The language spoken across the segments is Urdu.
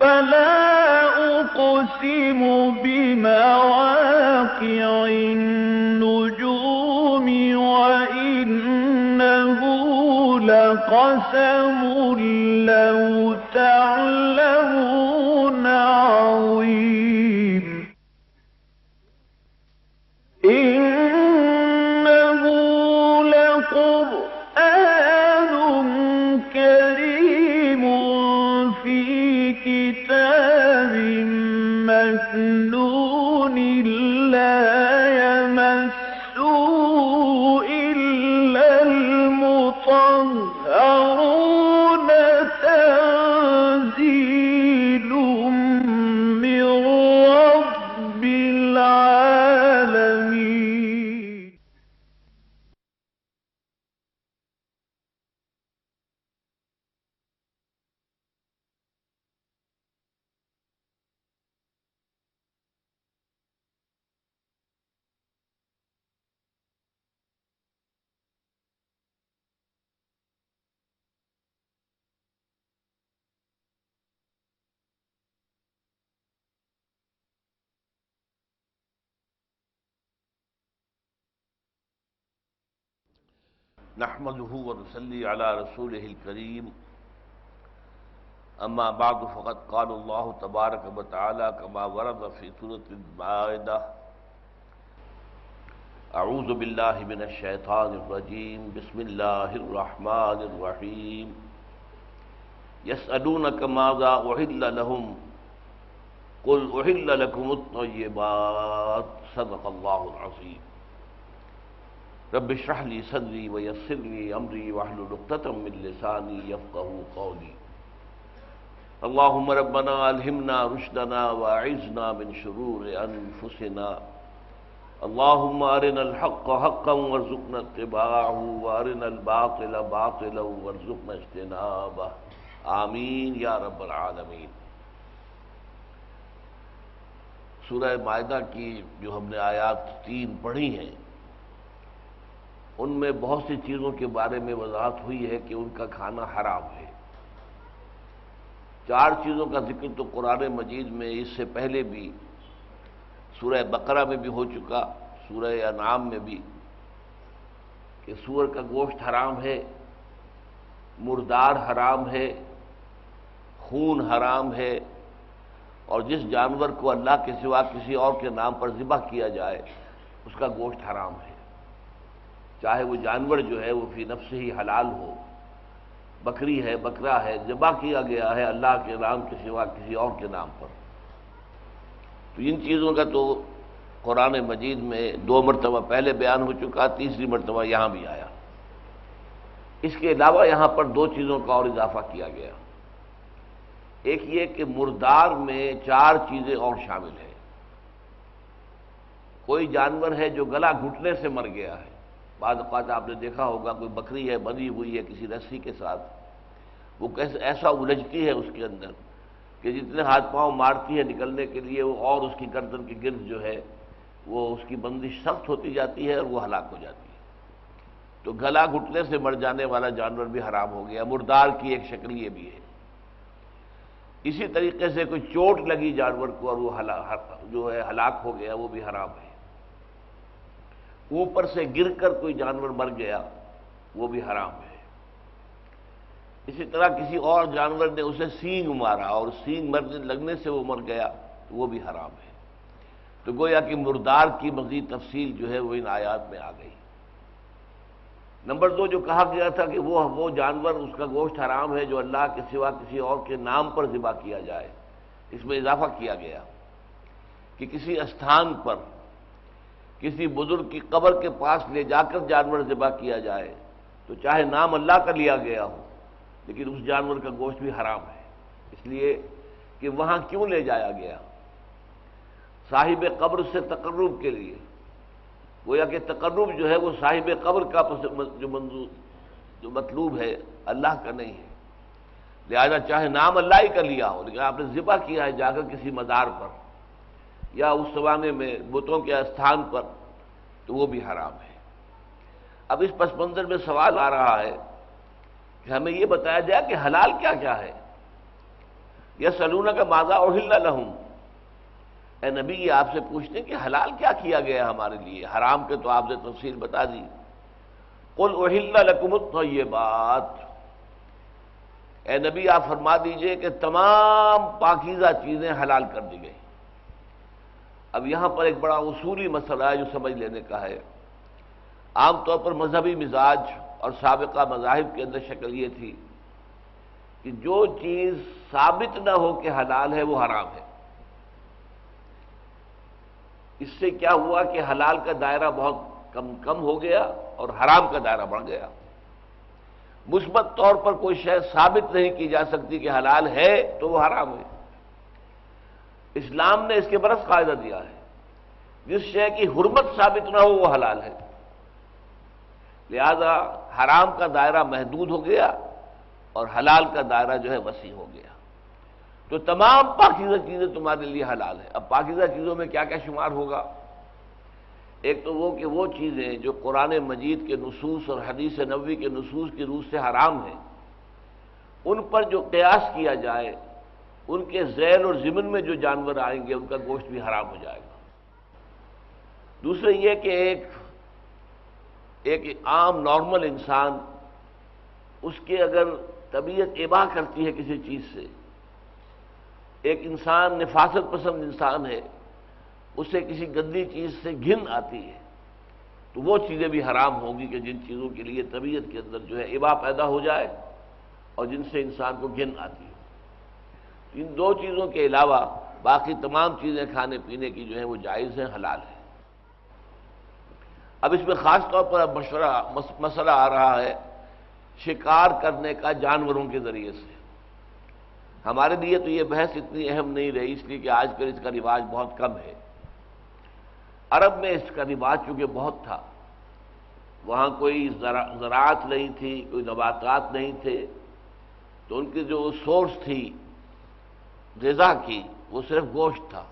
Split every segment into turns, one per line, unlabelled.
فلا أقسم بمواقع النجوم وإنه لقسم لو تعلمون
نحمده ونصلي على رسوله الكريم. اما بعد، فقد قال الله تبارك وتعالى كما ورد في سورة المائدة اعوذ بالله من الشيطان الرجيم. بسم الله الرحمن الرحيم. يسألونك ماذا أحل لهم؟ قل أحل لكم الطيبات. صدق الله العظيم. رب اشرح لي صدري ويسر لي امري واحلل عقدة من لساني يفقهوا قولي. اللهم ربنا الهمنا رشدنا واعذنا من شرور انفسنا اللهم ارنا الحق حقا وارزقنا اتباعه وارنا الباطل باطلا وارزقنا اجتنابه. آمین یا رب العالمین سورہ معدہ کی جو ہم نے آیات تین پڑھی ہیں ان میں بہت سی چیزوں کے بارے میں وضاحت ہوئی ہے کہ ان کا کھانا حرام ہے۔ چار چیزوں کا ذکر تو قرآن مجید میں، اس سے پہلے بھی، سورہ بقرہ میں بھی ہو چکا، سورہ انعام میں بھی، کہ سور کا گوشت حرام ہے، مردار حرام ہے، خون حرام ہے، اور جس جانور کو اللہ کے سوا کسی اور کے نام پر ذبح کیا جائے، اس کا گوشت حرام ہے۔ چاہے وہ جانور جو ہے وہ فی نفس ہی حلال ہو، بکری ہے، بکرا ہے ذبح کیا گیا ہے اللہ کے نام کے سوا کسی اور کے نام پر۔ تو ان چیزوں کا تو قرآن مجید میں دو مرتبہ پہلے بیان ہو چکا، تیسری مرتبہ یہاں بھی آیا۔ اس کے علاوہ یہاں پر دو چیزوں کا اور اضافہ کیا گیا۔ ایک یہ کہ مردار میں چار چیزیں اور شامل ہیں۔ کوئی جانور ہے جو گلا گھٹنے سے مر گیا ہے۔ بعض اوقات آپ نے دیکھا ہوگا کوئی بکری ہے بندھی ہوئی ہے کسی رسی کے ساتھ۔ وہ کیسے ایسا الجھتی ہے اس کے اندر کہ جتنے ہاتھ پاؤں مارتی ہے نکلنے کے لیے، وہ اور اس کی گردن کے گرد جو ہے، وہ اس کی بندش سخت ہوتی جاتی ہے اور وہ ہلاک ہو جاتی ہے۔ تو گلا گھٹنے سے مر جانے والا جانور بھی حرام ہو گیا، مردار کی ایک شکل یہ بھی ہے۔ اسی طریقے سے کوئی چوٹ لگی جانور کو اور وہ جو ہے، ہلاک ہو گیا، وہ بھی حرام ہے۔ اوپر سے گر کر کوئی جانور مر گیا، وہ بھی حرام ہے۔ اسی طرح کسی اور جانور نے اسے سینگ مارا اور سینگ مرنے لگنے سے وہ مر گیا، تو وہ بھی حرام ہے۔ تو گویا کہ مردار کی مزید تفصیل جو ہے وہ ان آیات میں آ گئی۔ نمبر دو، جو کہا گیا تھا کہ وہ وہ جانور، اس کا گوشت حرام ہے جو اللہ کے سوا کسی اور کے نام پر ذبح کیا جائے۔ اس میں اضافہ کیا گیا کہ کسی استھان پر کسی بزرگ کی قبر کے پاس لے جا کر جانور ذبح کیا جائے، تو چاہے نام اللہ کا لیا گیا ہو، لیکن اس جانور کا گوشت بھی حرام ہے۔ اس لیے کہ وہاں کیوں لے جایا گیا؟ صاحب قبر سے تقرب کے لیے۔ گویا کہ تقرب جو ہے وہ صاحب قبر کا جو منظور، جو مطلوب ہے، اللہ کا نہیں ہے۔ لہذا چاہے نام اللہ ہی کا لیا ہو، لیکن آپ نے ذبح کیا ہے جا کر کسی مزار پر۔ یا اس زمانے میں بتوں کے استھان پر، تو وہ بھی حرام ہے۔ اب اس پس منظر میں سوال آ رہا ہے کہ ہمیں یہ بتایا جائے کہ حلال کیا کیا ہے۔ یا سلونہ کا مادہ اوہل لہم اے نبی، یہ آپ سے پوچھتے کہ حلال کیا کیا گیا ہمارے لیے؟ حرام کے تو آپ نے تفصیل بتا دی۔ قل اوہل لکم الطیبات اے نبی، آپ فرما دیجیے کہ تمام پاکیزہ چیزیں حلال کر دی گئی اب یہاں پر ایک بڑا اصولی مسئلہ ہے جو سمجھ لینے کا ہے۔ عام طور پر مذہبی مزاج اور سابقہ مذاہب کے اندر شکل یہ تھی کہ جو چیز ثابت نہ ہو کہ حلال ہے وہ حرام ہے۔ اس سے کیا ہوا کہ حلال کا دائرہ بہت کم کم ہو گیا اور حرام کا دائرہ بڑھ گیا۔ مثبت طور پر کوئی شے ثابت نہیں کی جا سکتی کہ حلال ہے تو وہ حرام ہے۔ اسلام نے اس کے برس قاعدہ دیا ہے۔ جس شے کی حرمت ثابت نہ ہو، وہ حلال ہے۔ لہذا حرام کا دائرہ محدود ہو گیا اور حلال کا دائرہ جو ہے وسیع ہو گیا۔ تو تمام پاکیزہ چیزیں تمہارے لیے حلال ہیں۔ اب پاکیزہ چیزوں میں کیا کیا شمار ہوگا؟ ایک تو وہ کہ وہ چیزیں جو قرآن مجید کے نصوص اور حدیث نبوی کے نصوص کی روح سے حرام ہیں، ان پر جو قیاس کیا جائے ان کے ذیل اور ضمن میں جو جانور آئیں گے، ان کا گوشت بھی حرام ہو جائے گا۔ دوسرے یہ کہ ایک ایک عام نارمل انسان اس کے اگر طبیعت اباہ کرتی ہے کسی چیز سے، ایک انسان نفاست پسند انسان ہے، اسے کسی گندی چیز سے گھن آتی ہے، تو وہ چیزیں بھی حرام ہوں گی کہ جن چیزوں کے لیے طبیعت کے اندر جو ہے ابا پیدا ہو جائے اور جن سے انسان کو گھن آتی ہے۔ ان دو چیزوں کے علاوہ باقی تمام چیزیں کھانے پینے کی جو ہیں وہ جائز ہیں، حلال ہیں۔ اب اس میں خاص طور پر اب مشورہ مسئلہ آ رہا ہے شکار کرنے کا جانوروں کے ذریعے سے۔ ہمارے لیے تو یہ بحث اتنی اہم نہیں رہی، اس لیے کہ آج کل اس کا رواج بہت کم ہے۔ عرب میں اس کا رواج چونکہ بہت تھا، وہاں کوئی زراعت نہیں تھی، کوئی نباتات نہیں تھے، تو ان کی جو سورس تھی غذا کی، وہ صرف گوشت تھا۔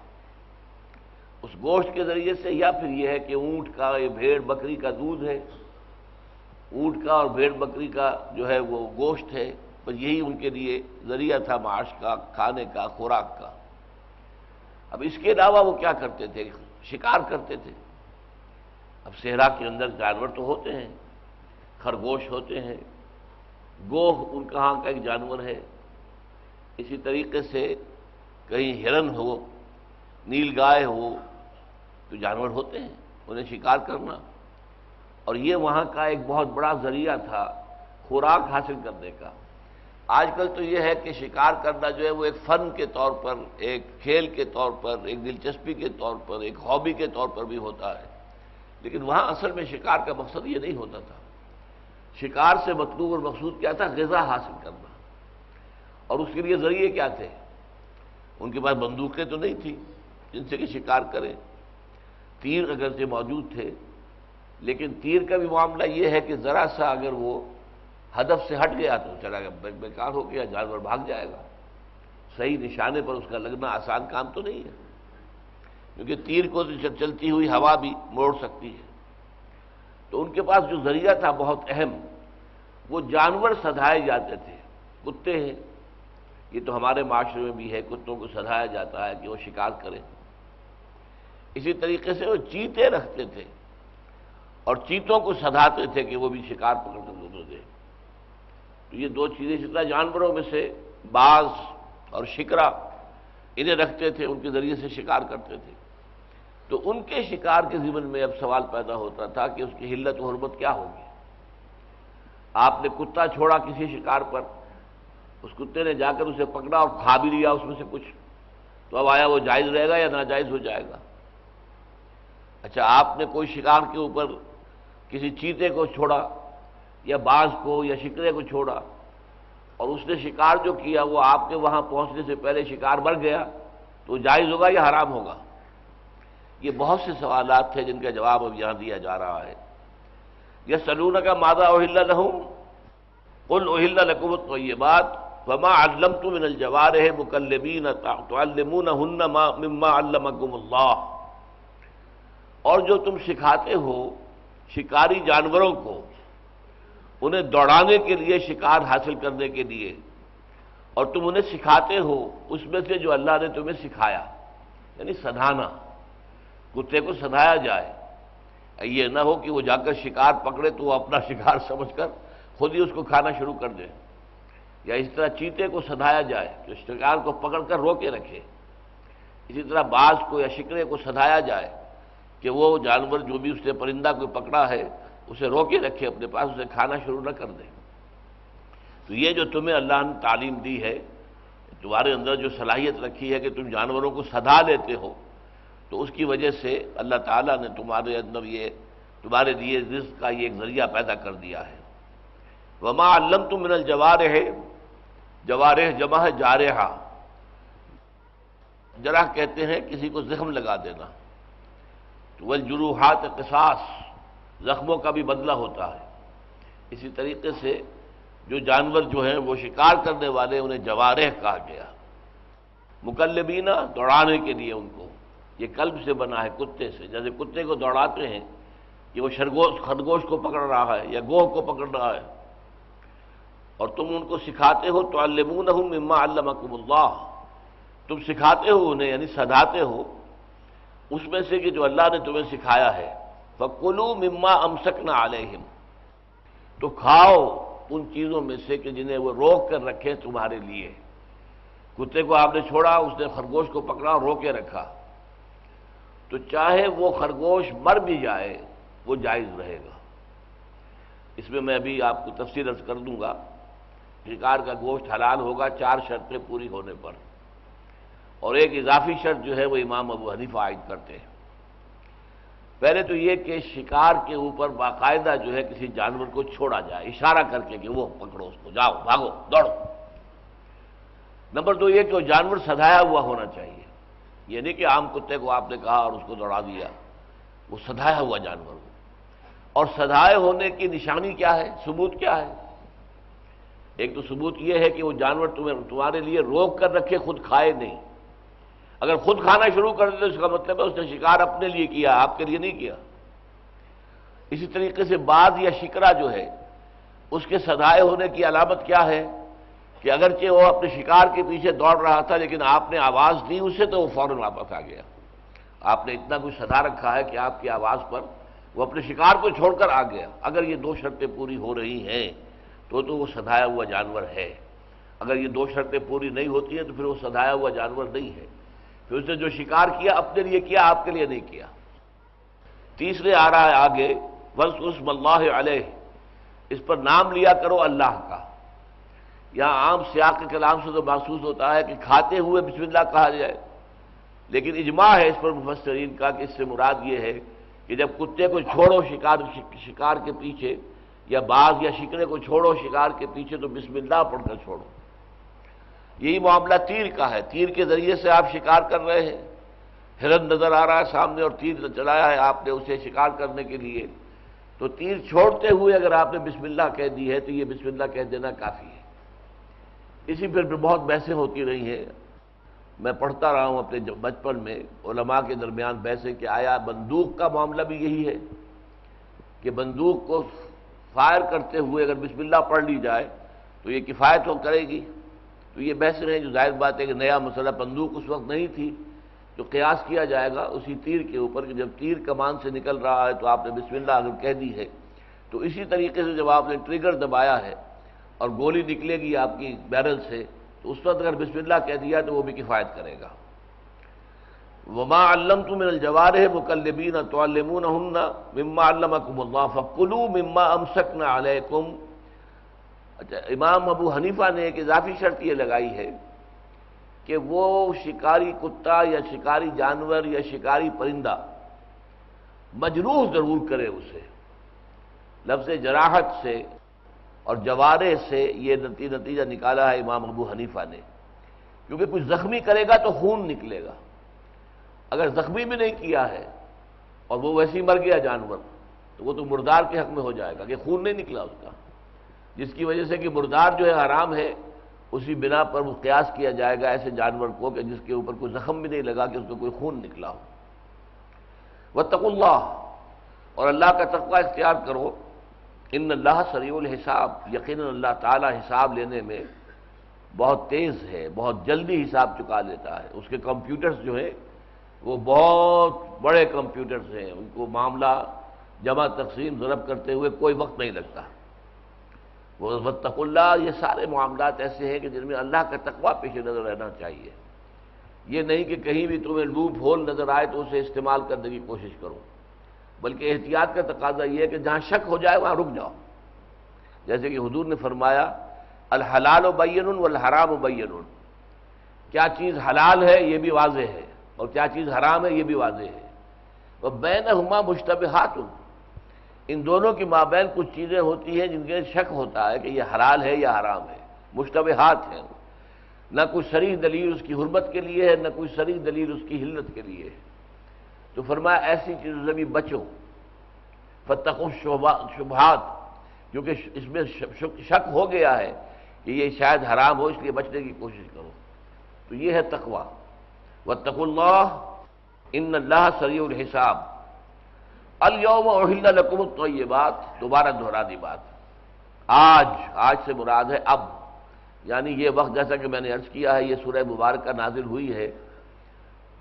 اس گوشت کے ذریعے سے یا پھر یہ ہے کہ اونٹ کا یہ بھیڑ بکری کا دودھ ہے، اونٹ کا اور بھیڑ بکری کا جو ہے وہ گوشت ہے بس یہی ان کے لیے ذریعہ تھا معاش کا، کھانے کا، خوراک کا۔ اب اس کے علاوہ وہ کیا کرتے تھے؟ شکار کرتے تھے۔ اب صحرا کے اندر جانور تو ہوتے ہیں، خرگوش ہوتے ہیں، گوہ ان کہاں کا ایک جانور ہے۔ اسی طریقے سے کہیں ہرن ہو، نیل گائے ہو، تو جانور ہوتے ہیں، انہیں شکار کرنا۔ اور یہ وہاں کا ایک بہت بڑا ذریعہ تھا خوراک حاصل کرنے کا۔ آج کل تو یہ ہے کہ شکار کرنا جو ہے وہ ایک فن کے طور پر، ایک کھیل کے طور پر، ایک دلچسپی کے طور پر، ایک ہابی کے طور پر بھی ہوتا ہے۔ لیکن وہاں اصل میں شکار کا مقصد یہ نہیں ہوتا تھا۔ شکار سے مطلوب اور مقصود کیا تھا؟ غذا حاصل کرنا۔ اور اس کے لیے ذریعے کیا تھے؟ ان کے پاس بندوقیں تو نہیں تھیں جن سے کہ شکار کریں۔ تیر اگر سے موجود تھے، لیکن تیر کا بھی معاملہ یہ ہے کہ ذرا سا اگر وہ ہدف سے ہٹ گیا تو چلا گیا بیکار ہو گیا، جانور بھاگ جائے گا۔ صحیح نشانے پر اس کا لگنا آسان کام تو نہیں ہے۔ کیونکہ تیر کو چلتی ہوئی ہوا بھی موڑ سکتی ہے۔ تو ان کے پاس جو ذریعہ تھا بہت اہم، وہ جانور سدھائے جاتے تھے، کتے ہیں۔ یہ تو ہمارے معاشرے میں بھی ہے، کتوں کو سدھایا جاتا ہے کہ وہ شکار کریں اسی طریقے سے وہ چیتے رکھتے تھے اور چیتوں کو سدھاتے تھے کہ وہ بھی شکار پکڑ کر دونوں دے۔ تو یہ دو چیزیں جتنا جانوروں میں سے باز اور شکرا، انہیں رکھتے تھے، ان کے ذریعے سے شکار کرتے تھے۔ تو ان کے شکار کے ذمن میں اب سوال پیدا ہوتا تھا کہ اس کی حلت و حرمت کیا ہوگی؟ آپ نے کتا چھوڑا کسی شکار پر؟ اس کتے نے جا کر اسے پکڑا اور کھا بھی لیا اس میں سے کچھ۔ تو اب آیا وہ جائز رہے گا یا ناجائز ہو جائے گا؟ اچھا آپ نے کوئی شکار کے اوپر کسی چیتے کو چھوڑا یا باز کو یا شکرے کو چھوڑا اور اس نے شکار جو کیا وہ آپ کے وہاں پہنچنے سے پہلے شکار بڑھ گیا تو جائز ہوگا یا حرام ہوگا؟ یہ بہت سے سوالات تھے جن کا جواب اب یہاں دیا جا رہا ہے۔ یہ سلون کا مادہ اوہل لہم کل اوہل لکمت تو یہ بات وما علم من الجوار ہے مکلبین مما علمکم اللہ۔ اور جو تم سکھاتے ہو شکاری جانوروں کو، انہیں دوڑانے کے لیے شکار حاصل کرنے کے لیے، اور تم انہیں سکھاتے ہو اس میں سے جو اللہ نے تمہیں سکھایا یعنی سدھانا، کتے کو سدھایا جائے۔ یہ نہ ہو کہ وہ جا کر شکار پکڑے تو وہ اپنا شکار سمجھ کر خود ہی اس کو کھانا شروع کر دے۔ یا اس طرح چیتے کو سدھایا جائے جو شکار کو پکڑ کر رو کے رکھے۔ اسی طرح بعض کو یا شکرے کو سدھایا جائے کہ وہ جانور جو بھی اس نے پرندہ کو پکڑا ہے، اسے رو کے رکھے، اپنے پاس اسے کھانا شروع نہ کر دے۔ تو یہ جو تمہیں اللہ نے تعلیم دی ہے، تمہارے اندر جو صلاحیت رکھی ہے کہ تم جانوروں کو سدھا لیتے ہو، تو اس کی وجہ سے اللہ تعالیٰ نے تمہارے اندر یہ، تمہارے لیے رزق کا یہ ایک ذریعہ پیدا کر دیا ہے۔ وما علم تم من الجوار ہے جوارح جمع ہے جارحا جرح کہتے ہیں کسی کو زخم لگا دینا۔ تو وہ جروحات قصاص، زخموں کا بھی بدلہ ہوتا ہے۔ اسی طریقے سے جو جانور جو ہیں، وہ شکار کرنے والے، انہیں جوارح کہا گیا۔ مکلبینہ دوڑانے کے لیے ان کو۔ یہ قلب سے بنا ہے، کتے سے۔ جیسے کتے کو دوڑاتے ہیں کہ وہ شرگوش خرگوش کو پکڑ رہا ہے یا گوہ کو پکڑ رہا ہے۔ اور تم ان کو سکھاتے ہو تو المون مما علمکم اللہ۔ تم سکھاتے ہو انہیں یعنی سدھاتے ہو۔ اس میں سے کہ جو اللہ نے تمہیں سکھایا ہے فکلو مما امسک نہ تو کھاؤ ان چیزوں میں سے کہ جنہیں وہ روک کر رکھے تمہارے لیے۔ کتے کو آپ نے چھوڑا، اس نے خرگوش کو پکڑا رو کے رکھا۔ تو چاہے وہ خرگوش مر بھی جائے، وہ جائز رہے گا۔ اس میں میں ابھی آپ کو تفصیل عرض کر دوں گا۔ شکار کا گوشت حلال ہوگا چار شرطیں پوری ہونے پر۔ اور ایک اضافی شرط جو ہے وہ امام ابو حنیفہ عائد کرتے ہیں۔ پہلے تو یہ کہ شکار کے اوپر باقاعدہ جو ہے کسی جانور کو چھوڑا جائے، اشارہ کر کے کہ وہ پکڑو، اس کو جاؤ، بھاگو، دوڑو۔ نمبر دو یہ کہ وہ جانور سدھایا ہوا ہونا چاہیے۔ یہ نہیں کہ عام کتے کو آپ نے کہا اور اس کو دوڑا دیا، وہ سدھایا ہوا جانور ہو۔ اور سدھائے ہونے کی نشانی کیا ہے؟ ثبوت کیا ہے؟ ایک تو ثبوت یہ ہے کہ وہ جانور تمہیں تمہارے لیے روک کر رکھے، خود کھائے نہیں۔ اگر خود کھانا شروع کر دے تو اس کا مطلب ہے اس نے شکار اپنے لیے کیا، آپ کے لیے نہیں کیا۔ اسی طریقے سے بعض یا شکرا جو ہے، اس کے سدھائے ہونے کی علامت کیا ہے؟ کہ اگرچہ وہ اپنے شکار کے پیچھے دوڑ رہا تھا، لیکن آپ نے آواز دی، اسے تو وہ فوراً واپس آ گیا۔ آپ نے اتنا کچھ سدھا رکھا ہے کہ آپ کی آواز پر وہ اپنے شکار کو چھوڑ کر آ گیا۔ اگر یہ دو شرطیں پوری ہو رہی ہیں تو تو وہ سدھایا ہوا جانور ہے۔ اگر یہ دو شرطیں پوری نہیں ہوتی ہیں تو پھر وہ سدھایا ہوا جانور نہیں ہے۔ پھر اس نے جو شکار کیا، اپنے لیے کیا، آپ کے لیے نہیں کیا۔ تیسرے آ رہا ہے آگے ورس اسم اللہ علیہ اس پر نام لیا کرو اللہ کا۔ یہاں عام سیاق کے کلام سے تو محسوس ہوتا ہے کہ کھاتے ہوئے بسم اللہ کہا جائے۔ لیکن اجماع ہے اس پر مفسرین کا کہ اس سے مراد یہ ہے کہ جب کتے کو چھوڑو شکار شکار کے پیچھے یا باغ یا شکرے کو چھوڑو، شکار کے پیچھے تو بسم اللہ پڑھ کر چھوڑو۔ یہی معاملہ تیر کا ہے۔ تیر کے ذریعے سے آپ شکار کر رہے ہیں۔ ہرن نظر آ رہا ہے سامنے اور تیر چلایا ہے۔ آپ نے اسے شکار کرنے کے لیے۔ تو تیر چھوڑتے ہوئے اگر آپ نے بسم اللہ کہہ دی ہے تو یہ بسم اللہ کہہ دینا کافی ہے۔ اسی پر بہت بحثیں ہوتی رہی ہیں۔ میں پڑھتا رہا ہوں اپنے بچپن میں۔ علماء کے درمیان بحثیں کہ آیا بندوق کا معاملہ بھی یہی ہے کہ بندوق کو فائر کرتے ہوئے اگر بسم اللہ پڑھ لی جائے تو یہ کفایت ہو کرے گی۔ تو یہ بحث رہے جو ظاہر بات ہے کہ نیا مسئلہ بندوق اس وقت نہیں تھی جو قیاس کیا جائے گا اسی تیر کے اوپر کہ جب تیر کمان سے نکل رہا ہے تو آپ نے بسم اللہ اگر کہہ دی ہے۔ تو اسی طریقے سے جب آپ نے ٹریگر دبایا ہے اور گولی نکلے گی آپ کی بیرل سے تو اس وقت اگر بسم اللہ کہہ دیا تو وہ بھی کفایت کرے گا۔ وما علم تم الجوار ہے مکلبین تو مما علمکم اللہ فکلو مما امسکن علیکم اچھا امام ابو حنیفہ نے ایک اضافی شرط یہ لگائی ہے کہ وہ شکاری کتا یا شکاری جانور یا شکاری پرندہ مجروح ضرور کرے اسے۔ لفظ جراحت سے اور جوارے سے یہ نتیجہ نکالا ہے امام ابو حنیفہ نے۔ کیونکہ کچھ زخمی کرے گا تو خون نکلے گا۔ اگر زخمی بھی نہیں کیا ہے اور وہ ویسے ہی مر گیا جانور، تو وہ تو مردار کے حق میں ہو جائے گا کہ خون نہیں نکلا اس کا۔ جس کی وجہ سے کہ مردار جو ہے حرام ہے، اسی بنا پر وہ قیاس کیا جائے گا ایسے جانور کو کہ جس کے اوپر کوئی زخم بھی نہیں لگا کہ اس کو کوئی خون نکلا ہو۔ وہ اللہ، اور اللہ کا تقوی اختیار کرو۔ ان اللہ سریع الحساب یقین اللہ تعالی حساب لینے میں بہت تیز ہے، بہت جلدی حساب چکا لیتا ہے۔ اس کے کمپیوٹرز جو ہیں وہ بہت بڑے کمپیوٹرز ہیں، ان کو معاملہ جمع تقسیم، ضرب کرتے ہوئے کوئی وقت نہیں لگتا۔ وہ وطق اللہ، یہ سارے معاملات ایسے ہیں کہ جن میں اللہ کا تقوی پیش نظر رہنا چاہیے۔ یہ نہیں کہ کہیں بھی تمہیں لوپ ہول نظر آئے تو اسے استعمال کرنے کی کوشش کرو۔ بلکہ احتیاط کا تقاضا یہ ہے کہ جہاں شک ہو جائے وہاں رک جاؤ۔ جیسے کہ حضور نے فرمایا، الحلال و بین والحرام و بین کیا چیز حلال ہے یہ بھی واضح ہے۔ اور کیا چیز حرام ہے یہ بھی واضح ہے۔ اور بین ہما مشتبہات ان دونوں کی مابین کچھ چیزیں ہوتی ہیں جن کے شک ہوتا ہے کہ یہ حلال ہے یا حرام ہے۔ مشتبہات ہیں۔ نہ کوئی سری دلیل اس کی حرمت کے لیے ہے، نہ کوئی سری دلیل اس کی حلت کے لیے ہے۔ تو فرمایا، ایسی چیزوں سے بھی بچو۔ فتق شبہات کیونکہ اس میں شک ہو گیا ہے کہ یہ شاید حرام ہو، اس لیے بچنے کی کوشش کرو۔ تو یہ ہے تقوا و اللہ ان اللہ سری الحساب. الوم اہل لکم تو یہ بات دوبارہ دہرا دی بات. آج آج سے مراد ہے اب. یعنی یہ وقت جیسا کہ میں نے عرض کیا ہے، یہ سورہ مبارکہ نازل ہوئی ہے.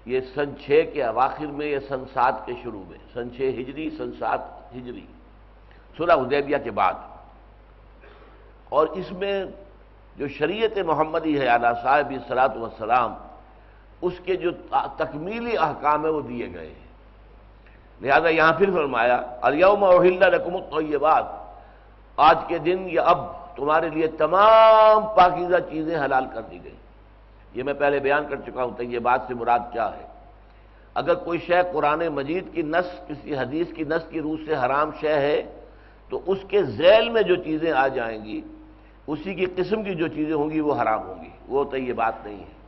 یہ سن چھ کے اواخر میں یا سن سات کے شروع میں. سن چھ ہجری، سن سات ہجری. سورہ حدیبیہ کے بعد. اور اس میں جو شریعت محمدی ہے اعلیٰ صاحب صلاحت وسلام اس کے جو تکمیلی احکام ہیں وہ دیے گئے ہیں۔ لہذا یہاں پھر فرمایا، الیوم اوہل رقم الطیبات آج کے دن یا اب تمہارے لیے تمام پاکیزہ چیزیں حلال کر دی گئی یہ میں پہلے بیان کر چکا ہوں تو یہ بات سے مراد کیا ہے۔ اگر کوئی شے قرآن مجید کی نس کسی حدیث کی نس کی روح سے حرام شے ہے، تو اس کے ذیل میں جو چیزیں آ جائیں گی، اسی کی قسم کی جو چیزیں ہوں گی، وہ حرام ہوں گی۔ وہ تو یہ بات نہیں ہے۔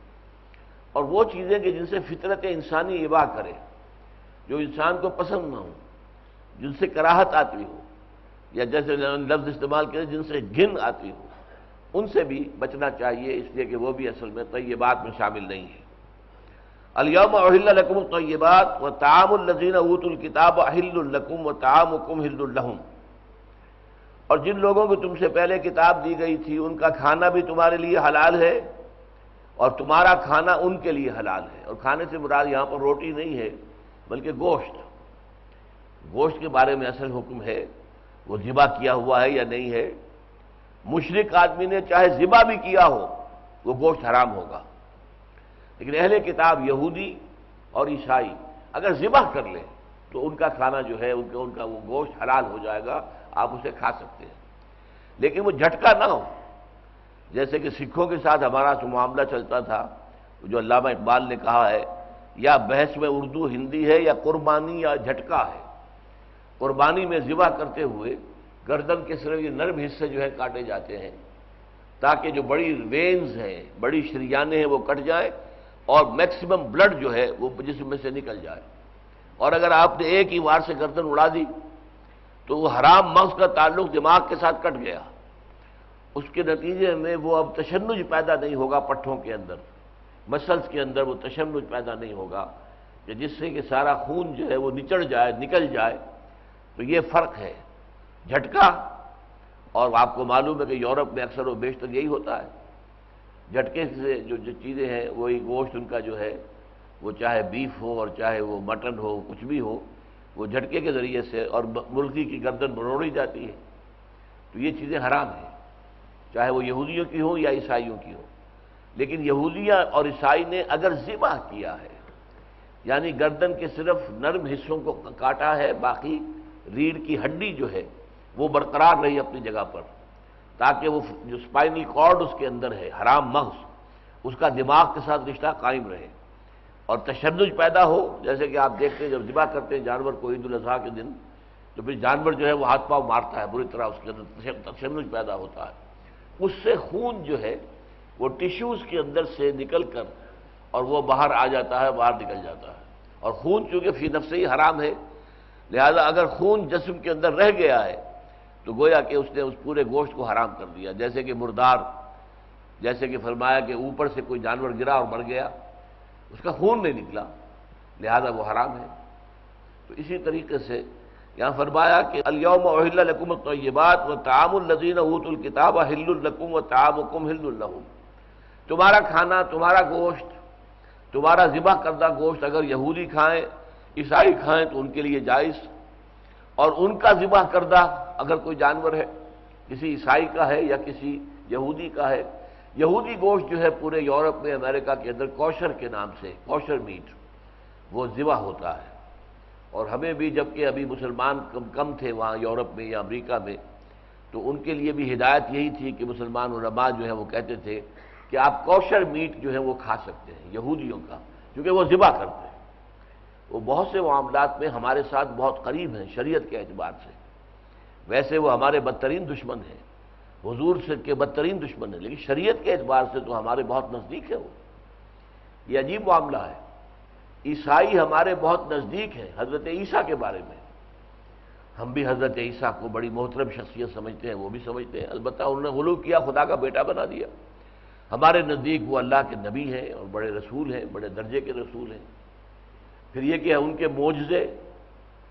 اور وہ چیزیں کہ جن سے فطرت انسانی اباہ کرے، جو انسان کو پسند نہ ہو، جن سے کراہت آتی ہو، یا جیسے لفظ استعمال کرے، جن سے گن آتی ہو، ان سے بھی بچنا چاہیے، اس لیے کہ وہ بھی اصل میں طیبات میں شامل نہیں ہے الیوم اہل القم الطیبات و تعام الزین اوت الکتاب اہل القم و تعام حکم ہل الحم اور جن لوگوں کو تم سے پہلے کتاب دی گئی تھی، ان کا کھانا بھی تمہارے لیے حلال ہے اور تمہارا کھانا ان کے لیے حلال ہے۔ اور کھانے سے مراد یہاں پر روٹی نہیں ہے، بلکہ گوشت۔ گوشت کے بارے میں اصل حکم ہے، وہ ذبح کیا ہوا ہے یا نہیں ہے۔ مشرق آدمی نے چاہے ذبح بھی کیا ہو، وہ گوشت حرام ہوگا۔ لیکن اہل کتاب یہودی اور عیسائی اگر ذبح کر لیں، تو ان کا کھانا جو ہے، ان کا ان کا وہ گوشت حلال ہو جائے گا، آپ اسے کھا سکتے ہیں۔ لیکن وہ جھٹکا نہ ہو۔ جیسے کہ سکھوں کے ساتھ ہمارا جو معاملہ چلتا تھا، جو علامہ اقبال نے کہا ہے، یا بحث میں اردو ہندی ہے، یا قربانی یا جھٹکا ہے۔ قربانی میں ذبح کرتے ہوئے گردن کے صرف یہ نرم حصے جو ہے کاٹے جاتے ہیں، تاکہ جو بڑی وینز ہیں، بڑی شریانیں ہیں، وہ کٹ جائیں اور میکسیمم بلڈ جو ہے، وہ جسم میں سے نکل جائے۔ اور اگر آپ نے ایک ہی وار سے گردن اڑا دی، تو وہ حرام مغز کا تعلق دماغ کے ساتھ کٹ گیا۔ اس کے نتیجے میں وہ اب تشنج پیدا نہیں ہوگا پٹھوں کے اندر، مسلس کے اندر وہ تشنج پیدا نہیں ہوگا، کہ جس سے کہ سارا خون جو ہے وہ نچڑ جائے، نکل جائے۔ تو یہ فرق ہے۔ جھٹکا، اور آپ کو معلوم ہے کہ یورپ میں اکثر و بیشتر یہی ہوتا ہے۔ جھٹکے سے جو جو چیزیں ہیں، وہی گوشت ان کا جو ہے، وہ چاہے بیف ہو اور چاہے وہ مٹن ہو، کچھ بھی ہو، وہ جھٹکے کے ذریعے سے اور مرغی کی گردن بروڑی جاتی ہے۔ تو یہ چیزیں حرام ہیں۔ چاہے وہ یہودیوں کی ہوں یا عیسائیوں کی ہوں لیکن یہودیاں اور عیسائی نے اگر ذبح کیا ہے یعنی گردن کے صرف نرم حصوں کو کاٹا ہے، باقی ریڑھ کی ہڈی جو ہے وہ برقرار رہی اپنی جگہ پر، تاکہ وہ جو اسپائنل کارڈ اس کے اندر ہے، حرام مغز، اس کا دماغ کے ساتھ رشتہ قائم رہے۔ اور تشدد پیدا ہو، جیسے کہ آپ دیکھتے ہیں، جب ذبح کرتے ہیں جانور کو عید الاضحیٰ کے دن، تو پھر جانور جو ہے وہ ہاتھ پاؤں مارتا ہے، بری طرح اس کے اندر تشدد پیدا ہوتا ہے۔ اس سے خون جو ہے وہ ٹیشوز کے اندر سے نکل کر اور وہ باہر آ جاتا ہے، باہر نکل جاتا ہے۔ اور خون چونکہ فی نفس ہی حرام ہے، لہذا اگر خون جسم کے اندر رہ گیا ہے، تو گویا کہ اس نے اس پورے گوشت کو حرام کر دیا۔ جیسے کہ مردار، جیسے کہ فرمایا کہ اوپر سے کوئی جانور گرا اور مر گیا، اس کا خون نہیں نکلا، لہذا وہ حرام ہے۔ تو اسی طریقے سے یہاں فرمایا کہ الیوم اہل الحکومت طیبات و تعام الزین اوت الکتاب ہل الرقم و تعام ہل الحم تمہارا کھانا، تمہارا گوشت، تمہارا ذبح کردہ گوشت اگر یہودی کھائیں، عیسائی کھائیں تو ان کے لیے جائز۔ اور ان کا ذبح کردہ اگر کوئی جانور ہے، کسی عیسائی کا ہے یا کسی یہودی کا ہے، یہودی گوشت جو ہے پورے یورپ میں، امریکہ کے اندر کوشر کے نام سے، کوشر میٹ، وہ ذبح ہوتا ہے۔ اور ہمیں بھی جبکہ ابھی مسلمان کم کم تھے وہاں یورپ میں یا امریکہ میں، تو ان کے لیے بھی ہدایت یہی تھی کہ مسلمان علماء جو ہے وہ کہتے تھے کہ آپ کوشر میٹ جو ہے وہ کھا سکتے ہیں، یہودیوں کا، کیونکہ وہ ذبح کرتے ہیں۔ وہ بہت سے معاملات میں ہمارے ساتھ بہت قریب ہیں شریعت کے اعتبار سے۔ ویسے وہ ہمارے بدترین دشمن ہیں۔ حضور سے کے بدترین دشمن ہیں، لیکن شریعت کے اعتبار سے تو ہمارے بہت نزدیک ہے وہ۔ یہ عجیب معاملہ ہے۔ عیسائی ہمارے بہت نزدیک ہیں حضرت عیسیٰ کے بارے میں۔ ہم بھی حضرت عیسیٰ کو بڑی محترم شخصیت سمجھتے ہیں، وہ بھی سمجھتے ہیں۔ البتہ انہوں نے غلو کیا، خدا کا بیٹا بنا دیا۔ ہمارے نزدیک وہ اللہ کے نبی ہیں اور بڑے رسول ہیں، بڑے درجے کے رسول ہیں۔ پھر یہ کہ ان کے معجزے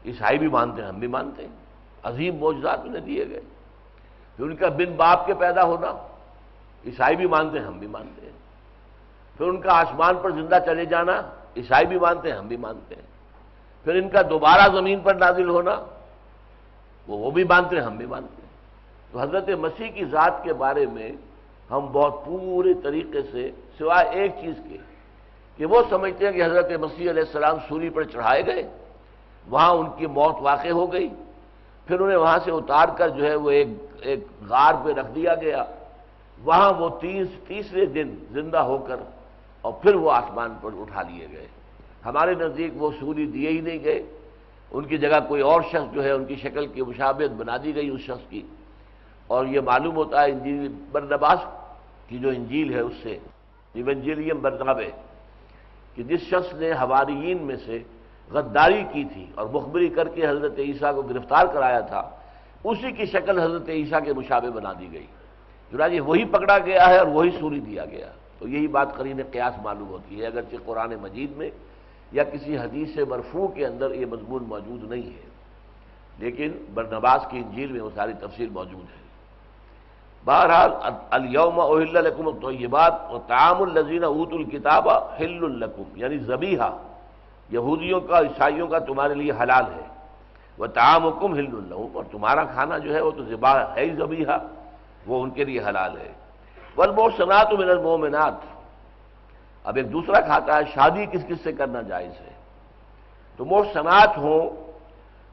عیسائی بھی مانتے ہیں، ہم بھی مانتے ہیں۔ عظیم معجزات انہیں دیے گئے۔ پھر ان کا بن باپ کے پیدا ہونا، عیسائی بھی مانتے ہیں، ہم بھی مانتے ہیں۔ پھر ان کا آسمان پر زندہ چلے جانا عیسائی بھی مانتے ہیں، ہم بھی مانتے ہیں۔ پھر ان کا دوبارہ زمین پر نازل ہونا، وہ وہ بھی مانتے ہیں، ہم بھی مانتے ہیں۔ تو حضرت مسیح کی ذات کے بارے میں ہم بہت پورے طریقے سے سوائے ایک چیز کے، کہ وہ سمجھتے ہیں کہ حضرت مسیح علیہ السلام سوری پر چڑھائے گئے، وہاں ان کی موت واقع ہو گئی۔ پھر انہیں وہاں سے اتار کر جو ہے وہ ایک ایک غار پہ رکھ دیا گیا۔ وہاں وہ تیس، تیسرے دن زندہ ہو کر اور پھر وہ آسمان پر اٹھا لیے گئے۔ ہمارے نزدیک وہ سوری دیے ہی نہیں گئے۔ ان کی جگہ کوئی اور شخص جو ہے ان کی شکل کی مشابت بنا دی گئی اس شخص کی۔ اور یہ معلوم ہوتا ہے انجیل برنباس کی جو انجیل ہے اس سے، ایونجیلیم برنابے، کہ جس شخص نے حواریین میں سے غداری کی تھی اور مخبری کر کے حضرت عیسیٰ کو گرفتار کرایا تھا، اسی کی شکل حضرت عیسیٰ کے مشابے بنا دی گئی۔ چنانچہ وہی پکڑا گیا ہے اور وہی سوری دیا گیا۔ تو یہی بات قرین قیاس معلوم ہوتی ہے، اگرچہ قرآن مجید میں یا کسی حدیث مرفوع کے اندر یہ مضمون موجود نہیں ہے، لیکن برنباس کی انجیل میں وہ ساری تفصیل موجود ہے۔ بہرحال الوم الکم تو یہ بات و تعام الزین اوت الکتاب ہل القم یعنی زبیحہ یہودیوں کا، عیسائیوں کا تمہارے لیے حلال ہے۔ وہ تعام حکم ہل الحم اور تمہارا کھانا جو ہے وہ تو ذبا ہے ہی زبیحہ وہ ان کے لیے حلال ہے۔ ولبو من المومنات اب ایک دوسرا کھاتا ہے، شادی کس کس سے کرنا جائز ہے؟ تو محسنات ہوں،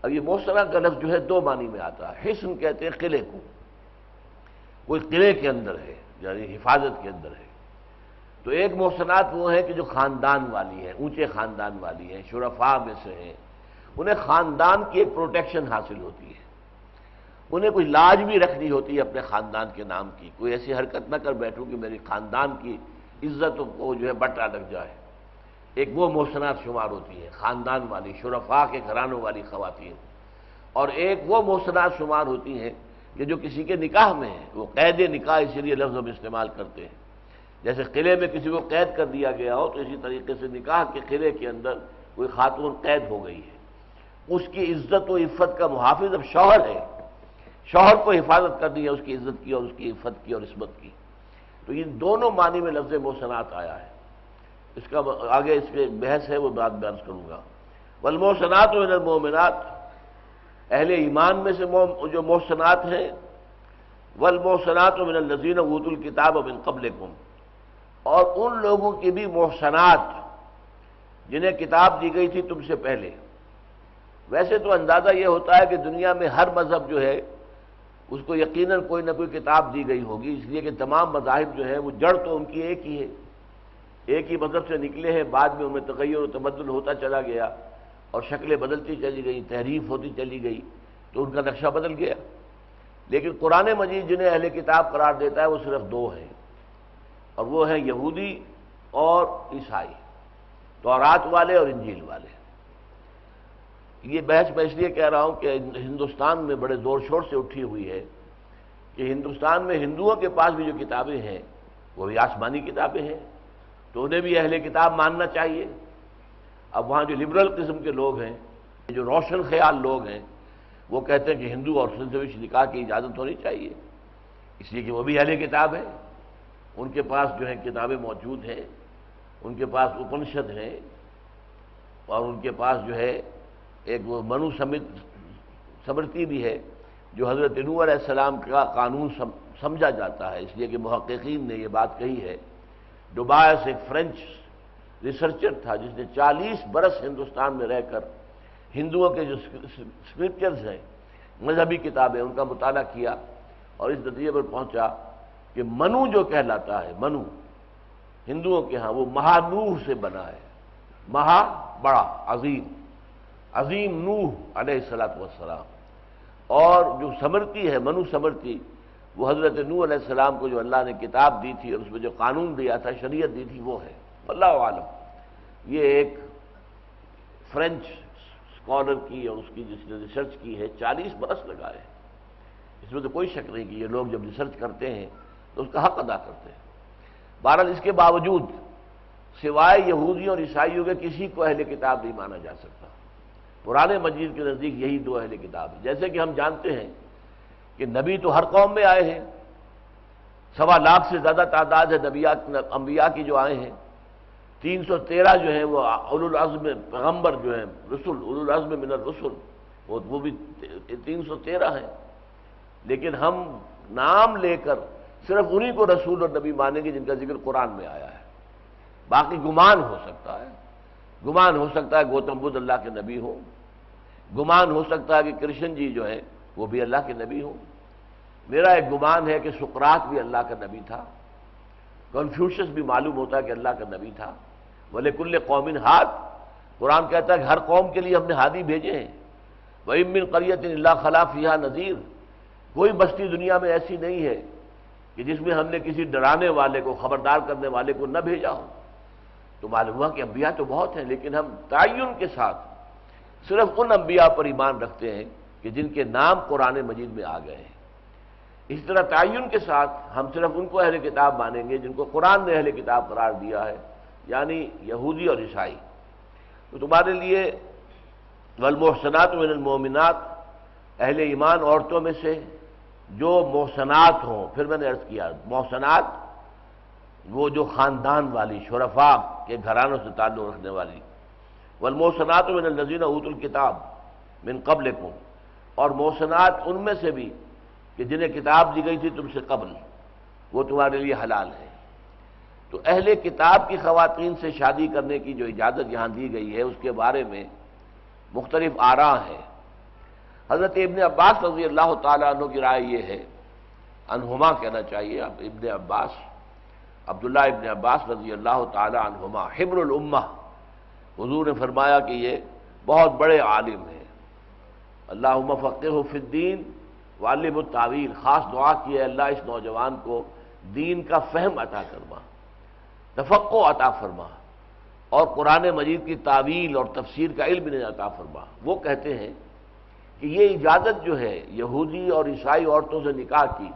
اب یہ محسنات کا لفظ جو ہے دو معنی میں آتا ہے۔ حسن کہتے ہیں قلعے کو۔ کوئی قلعے کے اندر ہے یعنی حفاظت کے اندر ہے۔ تو ایک محسنات وہ ہیں کہ جو خاندان والی ہیں، اونچے خاندان والی ہیں شرفا میں سے ہیں۔ انہیں خاندان کی ایک پروٹیکشن حاصل ہوتی ہے۔ انہیں کوئی لاج بھی رکھنی ہوتی ہے اپنے خاندان کے نام کی۔ کوئی ایسی حرکت نہ کر بیٹھوں کہ میری خاندان کی عزت کو جو ہے بٹا لگ جائے۔ ایک وہ محسنات شمار ہوتی ہے خاندان والی، شرفا کے گھرانوں والی خواتین۔ اور ایک وہ محسنات شمار ہوتی ہیں کہ جو کسی کے نکاح میں ہے وہ قید نکاح اسی لیے لفظ ہم استعمال کرتے ہیں۔ جیسے قلعے میں کسی کو قید کر دیا گیا ہو تو اسی طریقے سے نکاح کے قلعے کے اندر کوئی خاتون قید ہو گئی ہے۔ اس کی عزت و عفت کا محافظ اب شوہر ہے۔ شوہر کو حفاظت کرنی ہے، اس کی عزت کی اور اس کی عفت کی اور عصمت کی۔ تو ان دونوں معنی میں لفظ محسنات آیا ہے۔ اس کا آگے اس پہ بحث ہے، وہ بات بیان کروں گا۔ والمحسنات و المومنات اہل ایمان میں سے جو محسنات ہیں۔ والمحسنات من الزین ووت الکتاب من قبل اور ان لوگوں کی بھی محسنات، جنہیں کتاب دی گئی تھی تم سے پہلے۔ ویسے تو اندازہ یہ ہوتا ہے کہ دنیا میں ہر مذہب جو ہے اس کو یقیناً کوئی نہ کوئی کتاب دی گئی ہوگی، اس لیے کہ تمام مذاہب جو ہے وہ جڑ تو ان کی ایک ہی ہے۔ ایک ہی مذہب سے نکلے ہیں، بعد میں ان میں تغیر و تبدل ہوتا چلا گیا اور شکلیں بدلتی چلی گئی، تحریف ہوتی چلی گئی، تو ان کا نقشہ بدل گیا۔ لیکن قرآن مجید جنہیں اہل کتاب قرار دیتا ہے، وہ صرف دو ہیں۔ اور وہ ہیں یہودی اور عیسائی تو والے اور انجیل والے۔ یہ بحث میں اس لیے کہہ رہا ہوں کہ ہندوستان میں بڑے زور شور سے اٹھی ہوئی ہے کہ ہندوستان میں ہندوؤں کے پاس بھی جو کتابیں ہیں، وہ بھی آسمانی کتابیں ہیں، تو انہیں بھی اہل کتاب ماننا چاہیے۔ اب وہاں جو لبرل قسم کے لوگ ہیں، جو روشن خیال لوگ ہیں، وہ کہتے ہیں کہ ہندو اور سنسوش نکاح کی اجازت ہونی چاہیے۔ اس لیے کہ وہ بھی اہل کتاب ہے ان کے پاس جو ہے کتابیں موجود ہیں، ان کے پاس اپنشد ہیں اور ان کے پاس جو ہے ایک وہ منو سمت سمرتی بھی ہے، جو حضرت نو علیہ السلام کا قانون سمجھا جاتا ہے۔ اس لیے کہ محققین نے یہ بات کہی ہے۔ ڈوبایس ایک فرینچ ریسرچر تھا، جس نے چالیس برس ہندوستان میں رہ کر ہندوؤں کے جو اسکرپچرز ہیں، مذہبی کتابیں ان کا مطالعہ کیا اور اس نتیجے پر پہنچا کہ منو جو کہلاتا ہے، منو ہندوؤں کے ہاں وہ مہانوح سے بنا ہے۔ مہا بڑا، عظیم۔ عظیم نوح علیہ السلاۃ والسلام۔ اور جو سمرتی ہے، منو سمرتی، وہ حضرت نوح علیہ السلام کو جو اللہ نے کتاب دی تھی اور اس میں جو قانون دیا تھا، شریعت دی تھی، وہ ہے۔ اللہ عالم۔ یہ ایک فرینچ اسکالر کی اور اس کی جس نے ریسرچ کی ہے، چالیس برس لگائے اس میں تو کوئی شک نہیں کہ یہ لوگ جب ریسرچ کرتے ہیں تو اس کا حق ادا کرتے ہیں۔ بہرحال اس کے باوجود سوائے یہودیوں اور عیسائیوں کے کسی کو اہل کتاب نہیں مانا جا سکتا۔ پرانے مجید کے نزدیک یہی دو اہل کتاب ہیں۔ جیسے کہ ہم جانتے ہیں کہ نبی تو ہر قوم میں آئے ہیں۔ سوا لاکھ سے زیادہ تعداد ہے نبیات انبیاء کی جو آئے ہیں۔ تین سو تیرہ جو ہیں وہ اول العزم پیغمبر جو ہیں، رسول اول العزم من الرسل۔ وہ بھی تین سو تیرہ ہیں۔ لیکن ہم نام لے کر صرف انہی کو رسول اور نبی مانیں گے جن کا ذکر قرآن میں آیا ہے۔ باقی گمان ہو سکتا ہے۔ گمان ہو سکتا ہے گوتم بدھ اللہ کے نبی ہو گمان ہو سکتا ہے کہ کرشن جی جو ہے وہ بھی اللہ کے نبی ہوں۔ میرا ایک گمان ہے کہ سکرات بھی اللہ کا نبی تھا۔ کنفیوشس بھی معلوم ہوتا ہے کہ اللہ کا نبی تھا۔ بولے کل قومن ہاتھ قرآن کہتا ہے کہ ہر قوم کے لیے ہم نے ہادی بھیجے ہیں۔ وہ امن قریت اللہ خلافیہ نذیر کوئی بستی دنیا میں ایسی نہیں ہے کہ جس میں ہم نے کسی ڈرانے والے کو، خبردار کرنے والے کو نہ بھیجا ہو۔ تو معلوم ہوا کہ انبیاء تو بہت ہیں، لیکن ہم تعین کے ساتھ صرف ان انبیاء پر ایمان رکھتے ہیں کہ جن کے نام قرآن مجید میں آ گئے ہیں۔ اس طرح تعین کے ساتھ ہم صرف ان کو اہل کتاب مانیں گے جن کو قرآن نے اہل کتاب قرار دیا ہے یعنی یہودی اور عیسائی۔ تو تمہارے لیے والمحسنات من المومنات اہل ایمان عورتوں میں سے جو محسنات ہوں، پھر میں نے عرض کیا، محسنات وہ جو خاندان والی شرفا کے گھرانوں سے تعلق رکھنے والی۔ والمحسنات من النزین اوت الکتاب من قبل اور محسنات ان میں سے بھی کہ جنہیں کتاب دی گئی تھی تم سے قبل، وہ تمہارے لیے حلال ہے۔ تو اہل کتاب کی خواتین سے شادی کرنے کی جو اجازت یہاں دی گئی ہے، اس کے بارے میں مختلف آراہ ہیں۔ حضرت ابن عباس رضی اللہ تعالیٰ عنہ کی رائے یہ ہے، انہما کہنا چاہیے، اب ابن عباس، عبداللہ ابن عباس رضی اللہ تعالیٰ عنہما، حبر الامہ۔ حضور نے فرمایا کہ یہ بہت بڑے عالم ہیں۔ اللہ فقر فی الدین والب الطاویل خاص دعا کی ہے اللہ اس نوجوان کو دین کا فہم عطا کرما تفقو عطا فرما، اور قرآن مجید کی تعویل اور تفسیر کا علم نے عطا فرما۔ وہ کہتے ہیں کہ یہ اجازت جو ہے یہودی اور عیسائی عورتوں سے نکاح کی،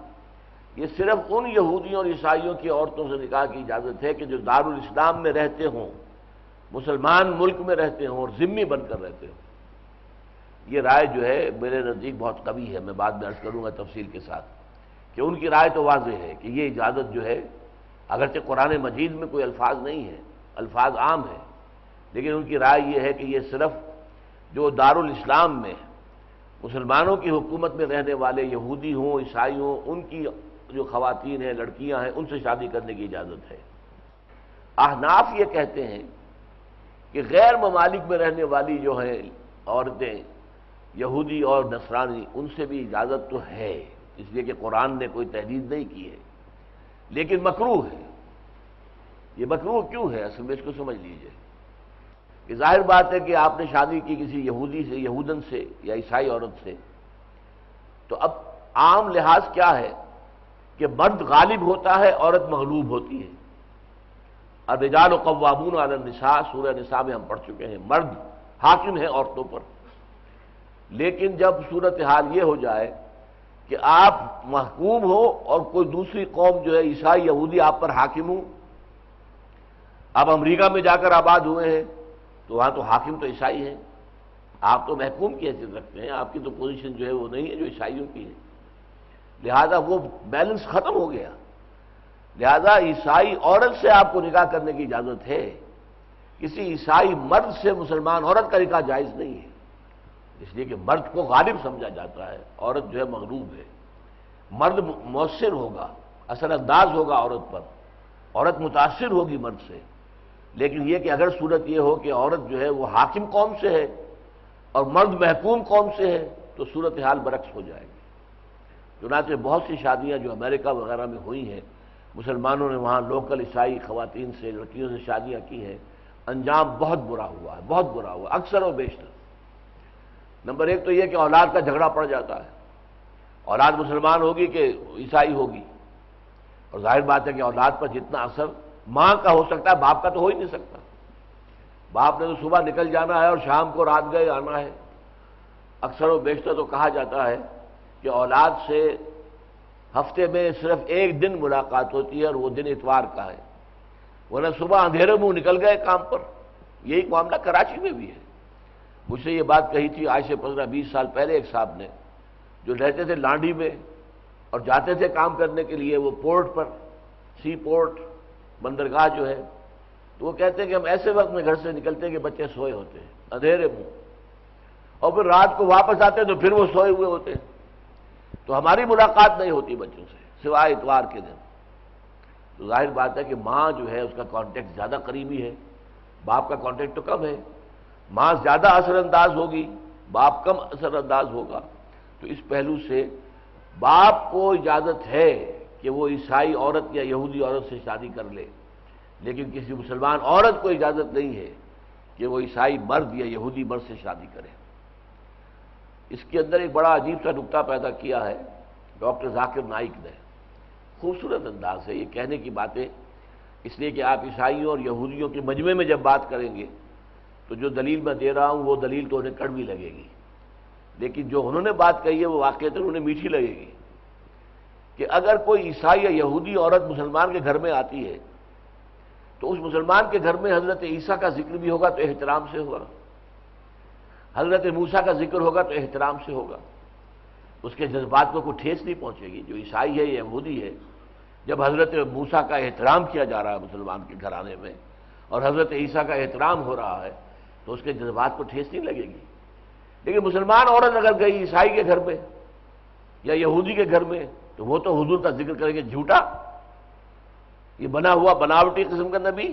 یہ صرف ان یہودیوں اور عیسائیوں کی عورتوں سے نکاح کی اجازت ہے کہ جو دارالاسلام میں رہتے ہوں مسلمان ملک میں رہتے ہوں اور ذمی بن کر رہتے ہوں۔ یہ رائے جو ہے میرے نزدیک بہت قوی ہے، میں بعد میں عرض کروں گا تفصیل کے ساتھ کہ ان کی رائے تو واضح ہے کہ یہ اجازت جو ہے، اگرچہ قرآن مجید میں کوئی الفاظ نہیں ہے، الفاظ عام ہیں، لیکن ان کی رائے یہ ہے کہ یہ صرف جو دارالاسلام میں مسلمانوں کی حکومت میں رہنے والے یہودی ہوں، عیسائی ہوں، ان کی جو خواتین ہیں، لڑکیاں ہیں، ان سے شادی کرنے کی اجازت ہے۔ احناف یہ کہتے ہیں کہ غیر ممالک میں رہنے والی جو ہیں عورتیں، یہودی اور نصرانی، ان سے بھی اجازت تو ہے، اس لیے کہ قرآن نے کوئی تحریر نہیں کی ہے۔ لیکن مکرو ہے۔ یہ مکرو کیوں ہے؟ اصل میں اس کو سمجھ لیجیے۔ کہ ظاہر بات ہے کہ آپ نے شادی کی کسی یہودی سے، یہودن سے یا عیسائی عورت سے، تو اب عام لحاظ کیا ہے؟ کہ مرد غالب ہوتا ہے، عورت مغلوب ہوتی ہے۔ اب رجال و قوابون علی النساء، سورہ نساء میں ہم پڑھ چکے ہیں، مرد حاکم ہیں عورتوں پر۔ لیکن جب صورت حال یہ ہو جائے کہ آپ محکوم ہو اور کوئی دوسری قوم جو ہے، عیسائی، یہودی، آپ پر حاکم ہوں آپ امریکہ میں جا کر آباد ہوئے ہیں، تو وہاں تو حاکم تو عیسائی ہیں۔ آپ تو محکوم کی حیثیت رکھتے ہیں، آپ کی تو پوزیشن جو ہے وہ نہیں ہے، جو عیسائیوں کی ہے۔ لہذا وہ بیلنس ختم ہو گیا۔ لہذا عیسائی عورت سے آپ کو نکاح کرنے کی اجازت ہے۔ کسی عیسائی مرد سے مسلمان عورت کا نکاح جائز نہیں ہے۔ اس لیے کہ مرد کو غالب سمجھا جاتا ہے، عورت جو ہے مغلوب ہے۔ مرد مؤثر ہوگا، اثر انداز ہوگا عورت پر۔ عورت متاثر ہوگی مرد سے۔ لیکن یہ کہ اگر صورت یہ ہو کہ عورت جو ہے وہ حاکم قوم سے ہے اور مرد محکوم قوم سے ہے، تو صورت حال برعکس ہو جائے گی۔ چنانچہ بہت سی شادیاں جو امریکہ وغیرہ میں ہوئی ہیں مسلمانوں نے وہاں لوکل عیسائی خواتین سے، لڑکیوں سے شادیاں کی ہیں۔ انجام بہت برا ہوا ہے، بہت برا ہوا اکثر و بیشتر۔ نمبر ایک تو یہ کہ اولاد کا جھگڑا پڑ جاتا ہے۔ اولاد مسلمان ہوگی کہ عیسائی ہوگی؟ اور ظاہر بات ہے کہ اولاد پر جتنا اثر، ماں کا ہو سکتا ہے، باپ کا تو ہو ہی نہیں سکتا۔ باپ نے تو صبح نکل جانا ہے اور شام کو رات گئے آنا ہے۔ اکثر و بیشتر تو کہا جاتا ہے کہ اولاد سے ہفتے میں صرف ایک دن ملاقات ہوتی ہے اور وہ دن اتوار کا ہے۔ ورنہ صبح اندھیرے منہ نکل گئے کام پر۔ یہی معاملہ کراچی میں بھی ہے۔ مجھ سے یہ بات کہی تھی آج سے پندرہ بیس سال پہلے ایک صاحب نے، جو رہتے تھے لانڈی میں اور جاتے تھے کام کرنے کے لیے وہ پورٹ پر، سی پورٹ، بندرگاہ جو ہے۔ تو وہ کہتے ہیں کہ ہم ایسے وقت میں گھر سے نکلتے ہیں کہ بچے سوئے ہوتے ہیں، اندھیرے منہ۔ اور پھر رات کو واپس آتے ہیں تو پھر وہ سوئے ہوئے ہوتے ہیں۔ تو ہماری ملاقات نہیں ہوتی بچوں سے، سوائے اتوار کے دن۔ تو ظاہر بات ہے کہ ماں جو ہے، اس کا کانٹیکٹ زیادہ قریبی ہے۔ باپ کا کانٹیکٹ تو کم ہے۔ ماں زیادہ اثر انداز ہوگی، باپ کم اثر انداز ہوگا۔ تو اس پہلو سے باپ کو اجازت ہے کہ وہ عیسائی عورت یا یہودی عورت سے شادی کر لے۔ لیکن کسی مسلمان عورت کو اجازت نہیں ہے کہ وہ عیسائی مرد یا یہودی مرد سے شادی کرے۔ اس کے اندر ایک بڑا عجیب سا نقطہ پیدا کیا ہے، ڈاکٹر ذاکر نائک نے۔ خوبصورت انداز ہے یہ کہنے کی باتیں، اس لیے کہ آپ عیسائیوں اور یہودیوں کے مجمع میں جب بات کریں گے، تو جو دلیل میں دے رہا ہوں، وہ دلیل تو انہیں کڑوی لگے گی۔ لیکن جو انہوں نے بات کہی ہے، وہ واقعات انہیں میٹھی لگے گی۔ کہ اگر کوئی عیسائی یا یہودی عورت مسلمان کے گھر میں آتی ہے، تو اس مسلمان کے گھر میں حضرت عیسیٰ کا ذکر بھی ہوگا تو احترام سے ہوگا حضرت موسا کا ذکر ہوگا تو احترام سے ہوگا۔ اس کے جذبات کو کوئی ٹھیس نہیں پہنچے گی۔ جو عیسائی ہے یا یہودی ہے۔ جب حضرت موسا کا احترام کیا جا رہا ہے مسلمان کے گھرانے میں اور حضرت عیسیٰ کا احترام ہو رہا ہے، تو اس کے جذبات کو ٹھیس نہیں لگے گی۔ لیکن مسلمان عورت اگر گئی عیسائی کے گھر میں یا یہودی کے گھر میں، تو وہ تو حضور کا ذکر کریں گے، جھوٹا۔ یہ بنا ہوا بناوٹی قسم کا نبی۔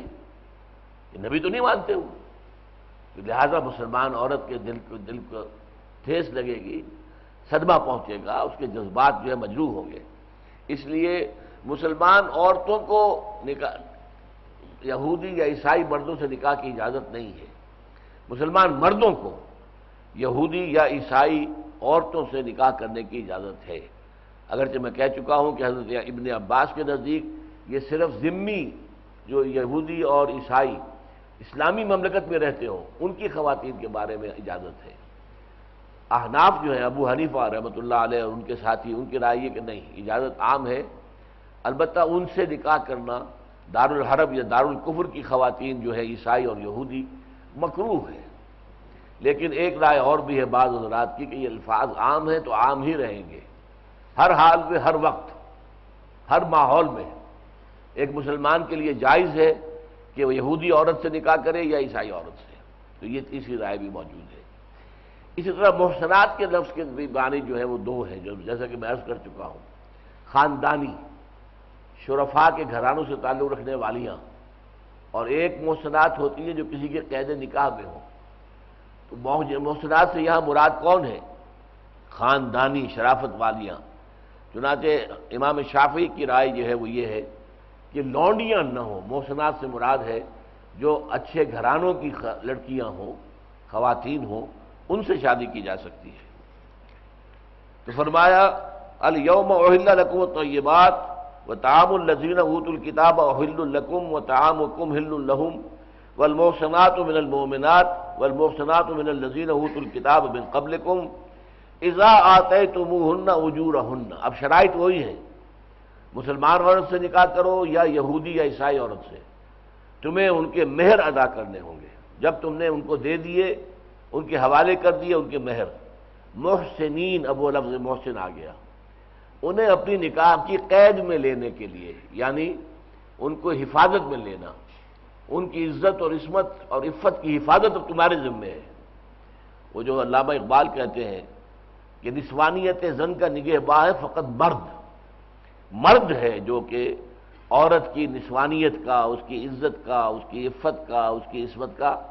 یہ نبی تو نہیں مانتے ہوں لہذا مسلمان عورت کے دل کو دل کو ٹھیس لگے گی، صدمہ پہنچے گا، اس کے جذبات جو ہے مجروح ہوں گے۔ اس لیے مسلمان عورتوں کو نکاح یہودی یا عیسائی مردوں سے نکاح کی اجازت نہیں ہے۔ مسلمان مردوں کو یہودی یا عیسائی عورتوں سے نکاح کرنے کی اجازت ہے۔ اگرچہ میں کہہ چکا ہوں کہ حضرت ابن عباس کے نزدیک یہ صرف ذمی جو یہودی اور عیسائی اسلامی مملکت میں رہتے ہوں، ان کی خواتین کے بارے میں اجازت ہے۔ احناف جو ہے ابو حنیفہ رحمۃ اللہ علیہ اور ان کے ساتھی، ان کی رائے یہ کہ نہیں، اجازت عام ہے۔ البتہ ان سے نکاح کرنا دار الحرب یا دارالقفر کی خواتین جو ہے عیسائی اور یہودی مکروح ہے۔ لیکن ایک رائے اور بھی ہے بعض حضرات کی کہ یہ الفاظ عام ہیں تو عام ہی رہیں گے۔ ہر حال میں، ہر وقت، ہر ماحول میں ایک مسلمان کے لیے جائز ہے کہ وہ یہودی عورت سے نکاح کرے یا عیسائی عورت سے۔ تو یہ تیسری رائے بھی موجود ہے۔ اسی طرح محسنات کے لفظ کے بھی بانی جو ہے وہ دو ہیں، جو جیسا کہ میں عرض کر چکا ہوں۔ خاندانی شرفا کے گھرانوں سے تعلق رکھنے والیاں۔ اور ایک محسنات ہوتی ہیں جو کسی کے قید نکاح میں ہوں تو محسنات سے یہاں مراد کون ہے؟ خاندانی شرافت والیاں۔ چنانچہ امام شافی کی رائے جو ہے وہ یہ ہے کہ لونڈیاں نہ ہوں۔ محسنات سے مراد ہے جو اچھے گھرانوں کی لڑکیاں ہوں، خواتین ہوں، ان سے شادی کی جا سکتی ہے۔ تو فرمایا الوم اہل القم تو یہ بات و تعام الزین اوت الکتاب اہل القم و تعام و کم ہل الحم و المحسنات من المومنات و المحسنات من الزین اوت الکتاب بن قبل کم ازا آتے تم ہن اجور اب شرائط وہی ہیں۔ مسلمان عورت سے نکاح کرو یا یہودی یا عیسائی عورت سے۔ تمہیں ان کے مہر ادا کرنے ہوں گے۔ جب تم نے ان کو دے دیے، ان کے حوالے کر دیے ان کے مہر۔ محسنین، اب وہ لفظ محسن آ گیا۔ انہیں اپنی نکاح کی قید میں لینے کے لیے یعنی ان کو حفاظت میں لینا۔ ان کی عزت اور عصمت اور عفت کی حفاظت اب تمہارے ذمے ہے۔ وہ جو علامہ اقبال کہتے ہیں کہ نسوانیت زن کا نگہ باہ ہے، فقط مرد۔ مرد ہے جو کہ عورت کی نسوانیت کا، اس کی عزت کا، اس کی عفت کا، اس کی عصمت کا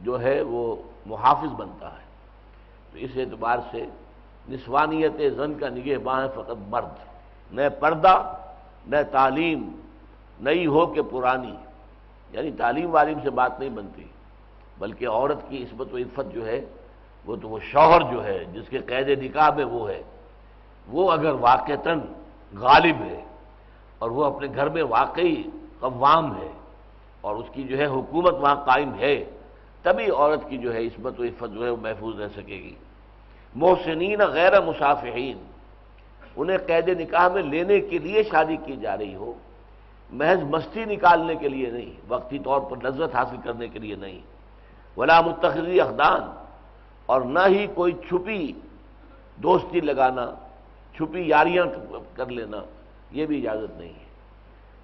جو ہے وہ محافظ بنتا ہے۔ تو اس اعتبار سے نسوانیت زن کا نگہ باں ہے فقط مرد۔ نہ پردہ، نہ تعلیم، نئی ہو کہ پرانی۔ یعنی تعلیم والیم سے بات نہیں بنتی، بلکہ عورت کی عصمت و عفت جو ہے، وہ تو وہ شوہر جو ہے، جس کے قید نکاح میں وہ ہے۔ وہ اگر واقعتاً غالب ہے اور وہ اپنے گھر میں واقعی قوام ہے اور اس کی جو ہے حکومت وہاں قائم ہے، تبھی عورت کی جو ہے عصمت و عفت جو ہے وہ محفوظ رہ سکے گی۔ محسنین غیر مسافرین انہیں قید نکاح میں لینے کے لیے شادی کی جا رہی ہو، محض مستی نکالنے کے لیے نہیں، وقتی طور پر لذت حاصل کرنے کے لیے نہیں۔ ولا متخذی اخدان اور نہ ہی کوئی چھپی دوستی لگانا۔ چھپی یاریاں کر لینا، یہ بھی اجازت نہیں ہے۔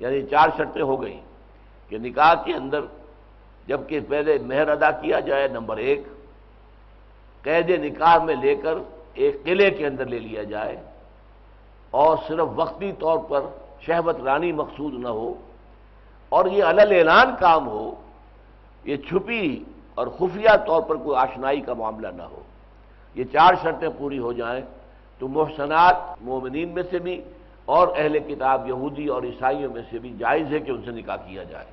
یعنی چار شرطیں ہو گئیں کہ نکاح کے اندر جبکہ پہلے مہر ادا کیا جائے، نمبر ایک، قید نکاح میں لے کر ایک قلعے کے اندر لے لیا جائے، اور صرف وقتی طور پر شہبت رانی مقصود نہ ہو، اور یہ علل اعلان کام ہو، یہ چھپی اور خفیہ طور پر کوئی آشنائی کا معاملہ نہ ہو۔ یہ چار شرطیں پوری ہو جائیں۔ تو محسنات مومنین میں سے بھی اور اہل کتاب یہودی اور عیسائیوں میں سے بھی جائز ہے کہ ان سے نکاح کیا جائے۔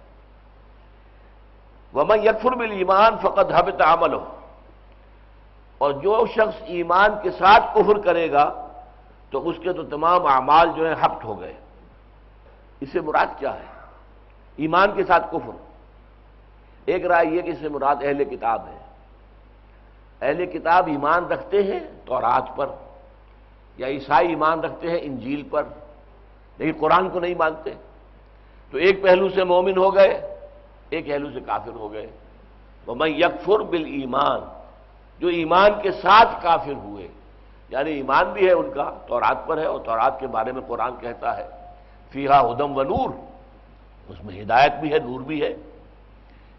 وہ میں یکفر بل ایمان فقط حب تعمل ہو اور جو شخص ایمان کے ساتھ کفر کرے گا تو اس کے تو تمام اعمال جو ہیں ہفت ہو گئے۔ اسے مراد کیا ہے؟ ایمان کے ساتھ کفر۔ ایک رائے یہ کہ اسے مراد اہل کتاب ہے۔ اہل کتاب ایمان رکھتے ہیں تورات پر۔ یا عیسائی ایمان رکھتے ہیں انجیل پر، لیکن قرآن کو نہیں مانتے۔ تو ایک پہلو سے مومن ہو گئے، ایک پہلو سے کافر ہو گئے۔ وہ میں یکفر بل ایمان جو ایمان کے ساتھ کافر ہوئے یعنی ایمان بھی ہے ان کا، تورات پر ہے اور تورات کے بارے میں قرآن کہتا ہے۔ فیحا ہدم و نور، اس میں ہدایت بھی ہے، نور بھی ہے۔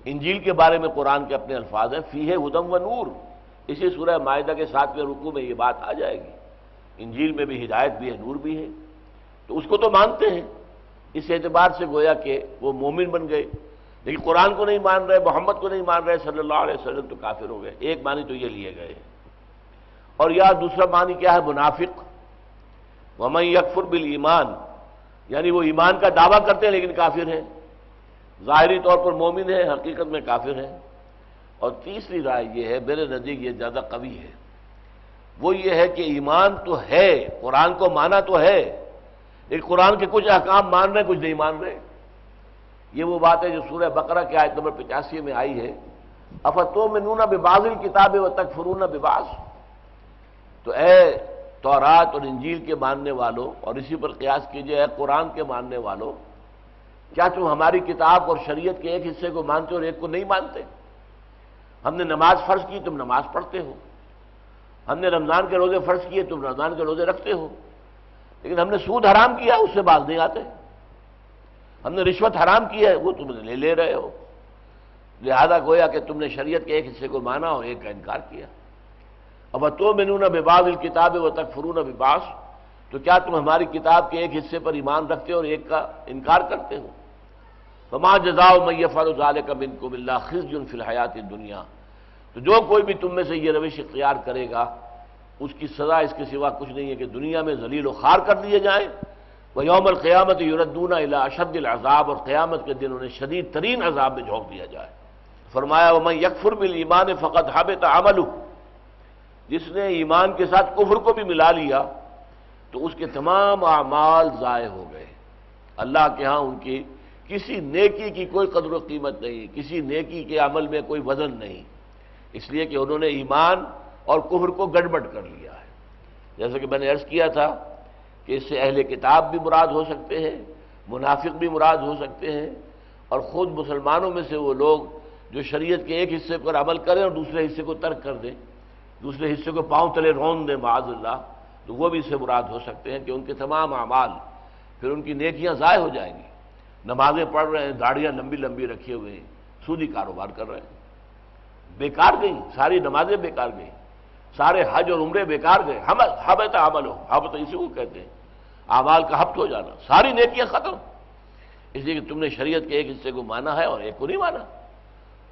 انجیل کے بارے میں قرآن کے اپنے الفاظ ہیں فی ہے ہدم و نور۔ اسی سورہ معاہدہ کے ساتویں رکوع میں یہ بات آ جائے گی۔ انجیل میں بھی ہدایت بھی ہے، نور بھی ہے۔ تو اس کو تو مانتے ہیں۔ اس اعتبار سے گویا کہ وہ مومن بن گئے۔ لیکن قرآن کو نہیں مان رہے، محمد کو نہیں مان رہے، صلی اللہ علیہ وسلم تو کافر ہو گئے۔ ایک معنی تو یہ لیے گئے۔ ہیں اور یا دوسرا معنی کیا ہے؟ منافق۔ ومن یکفر بل ایمان یعنی وہ ایمان کا دعویٰ کرتے ہیں لیکن کافر ہیں۔ ظاہری طور پر مومن ہے حقیقت میں کافر ہیں۔ اور تیسری رائے یہ ہے، میرے نزدیک یہ زیادہ قوی ہے۔ وہ یہ ہے کہ ایمان تو ہے، قرآن کو مانا تو ہے، لیکن قرآن کے کچھ احکام مان رہے ہیں، کچھ نہیں مان رہے۔ یہ وہ بات ہے جو سورہ بقرہ کے آیت نمبر پچاسی میں آئی ہے۔ افتو میں نونا ببازل کتابیں و تک فرون بباس تو اے تورات اور انجیل کے ماننے والوں اور اسی پر قیاس کیجیے، اے قرآن کے ماننے والوں کیا تم ہماری کتاب اور شریعت کے ایک حصے کو مانتے اور ایک کو نہیں مانتے؟ ہم نے نماز فرض کی، تم نماز پڑھتے ہو۔ ہم نے رمضان کے روزے فرض کیے، تم رمضان کے روزے رکھتے ہو۔ لیکن ہم نے سود حرام کیا، اس سے باز نہیں آتے۔ ہم نے رشوت حرام کی ہے، وہ تم لے لے رہے ہو۔ لہذا گویا کہ تم نے شریعت کے ایک حصے کو مانا اور ایک کا انکار کیا۔ اب تو میں نہ بباز الکتاب و تک فرون بباس تو کیا تم ہماری کتاب کے ایک حصے پر ایمان رکھتے ہو اور ایک کا انکار کرتے ہو؟ فما جزاؤ میں فروزال کا بن کو بلّہ خز فی الحیات دنیا تو جو کوئی بھی تم میں سے یہ روش اختیار کرے گا، اس کی سزا اس کے سوا کچھ نہیں ہے کہ دنیا میں ذلیل و خار کر دیے جائیں۔ وہ یوم القیامت یوردون الا اشد العذاب، اور قیامت کے دن انہیں شدید ترین عذاب میں جھونک دیا جائے۔ فرمایا وہ میں یکفر بل ایمان فقط حاب تعمل جس نے ایمان کے ساتھ کفر کو بھی ملا لیا، تو اس کے تمام اعمال ضائع ہو گئے۔ اللہ کے ہاں ان کی کسی نیکی کی کوئی قدر و قیمت نہیں، کسی نیکی کے عمل میں کوئی وزن نہیں۔ اس لیے کہ انہوں نے ایمان اور کفر کو گڑبڑ کر لیا ہے۔ جیسا کہ میں نے عرض کیا تھا کہ اس سے اہل کتاب بھی مراد ہو سکتے ہیں، منافق بھی مراد ہو سکتے ہیں اور خود مسلمانوں میں سے وہ لوگ جو شریعت کے ایک حصے پر عمل کریں اور دوسرے حصے کو ترک کر دیں، دوسرے حصے کو پاؤں تلے رون دیں، معاذ اللہ، تو وہ بھی اس سے مراد ہو سکتے ہیں کہ ان کے تمام اعمال پھر ان کی نیکیاں ضائع ہو جائیں گی۔ نمازیں پڑھ رہے ہیں، داڑیاں لمبی لمبی رکھے ہوئے ہیں، سودی کاروبار کر رہے ہیں۔ بیکار گئی، ساری نمازیں بیکار گئیں سارے حج اور عمرے بیکار گئے حبت عمل ہو حبت اسی کو کہتے ہیں، اعمال کا ہفت ہو جانا، ساری نیکیاں ختم۔ اس لیے کہ تم نے شریعت کے ایک حصے کو مانا ہے اور ایک کو نہیں مانا۔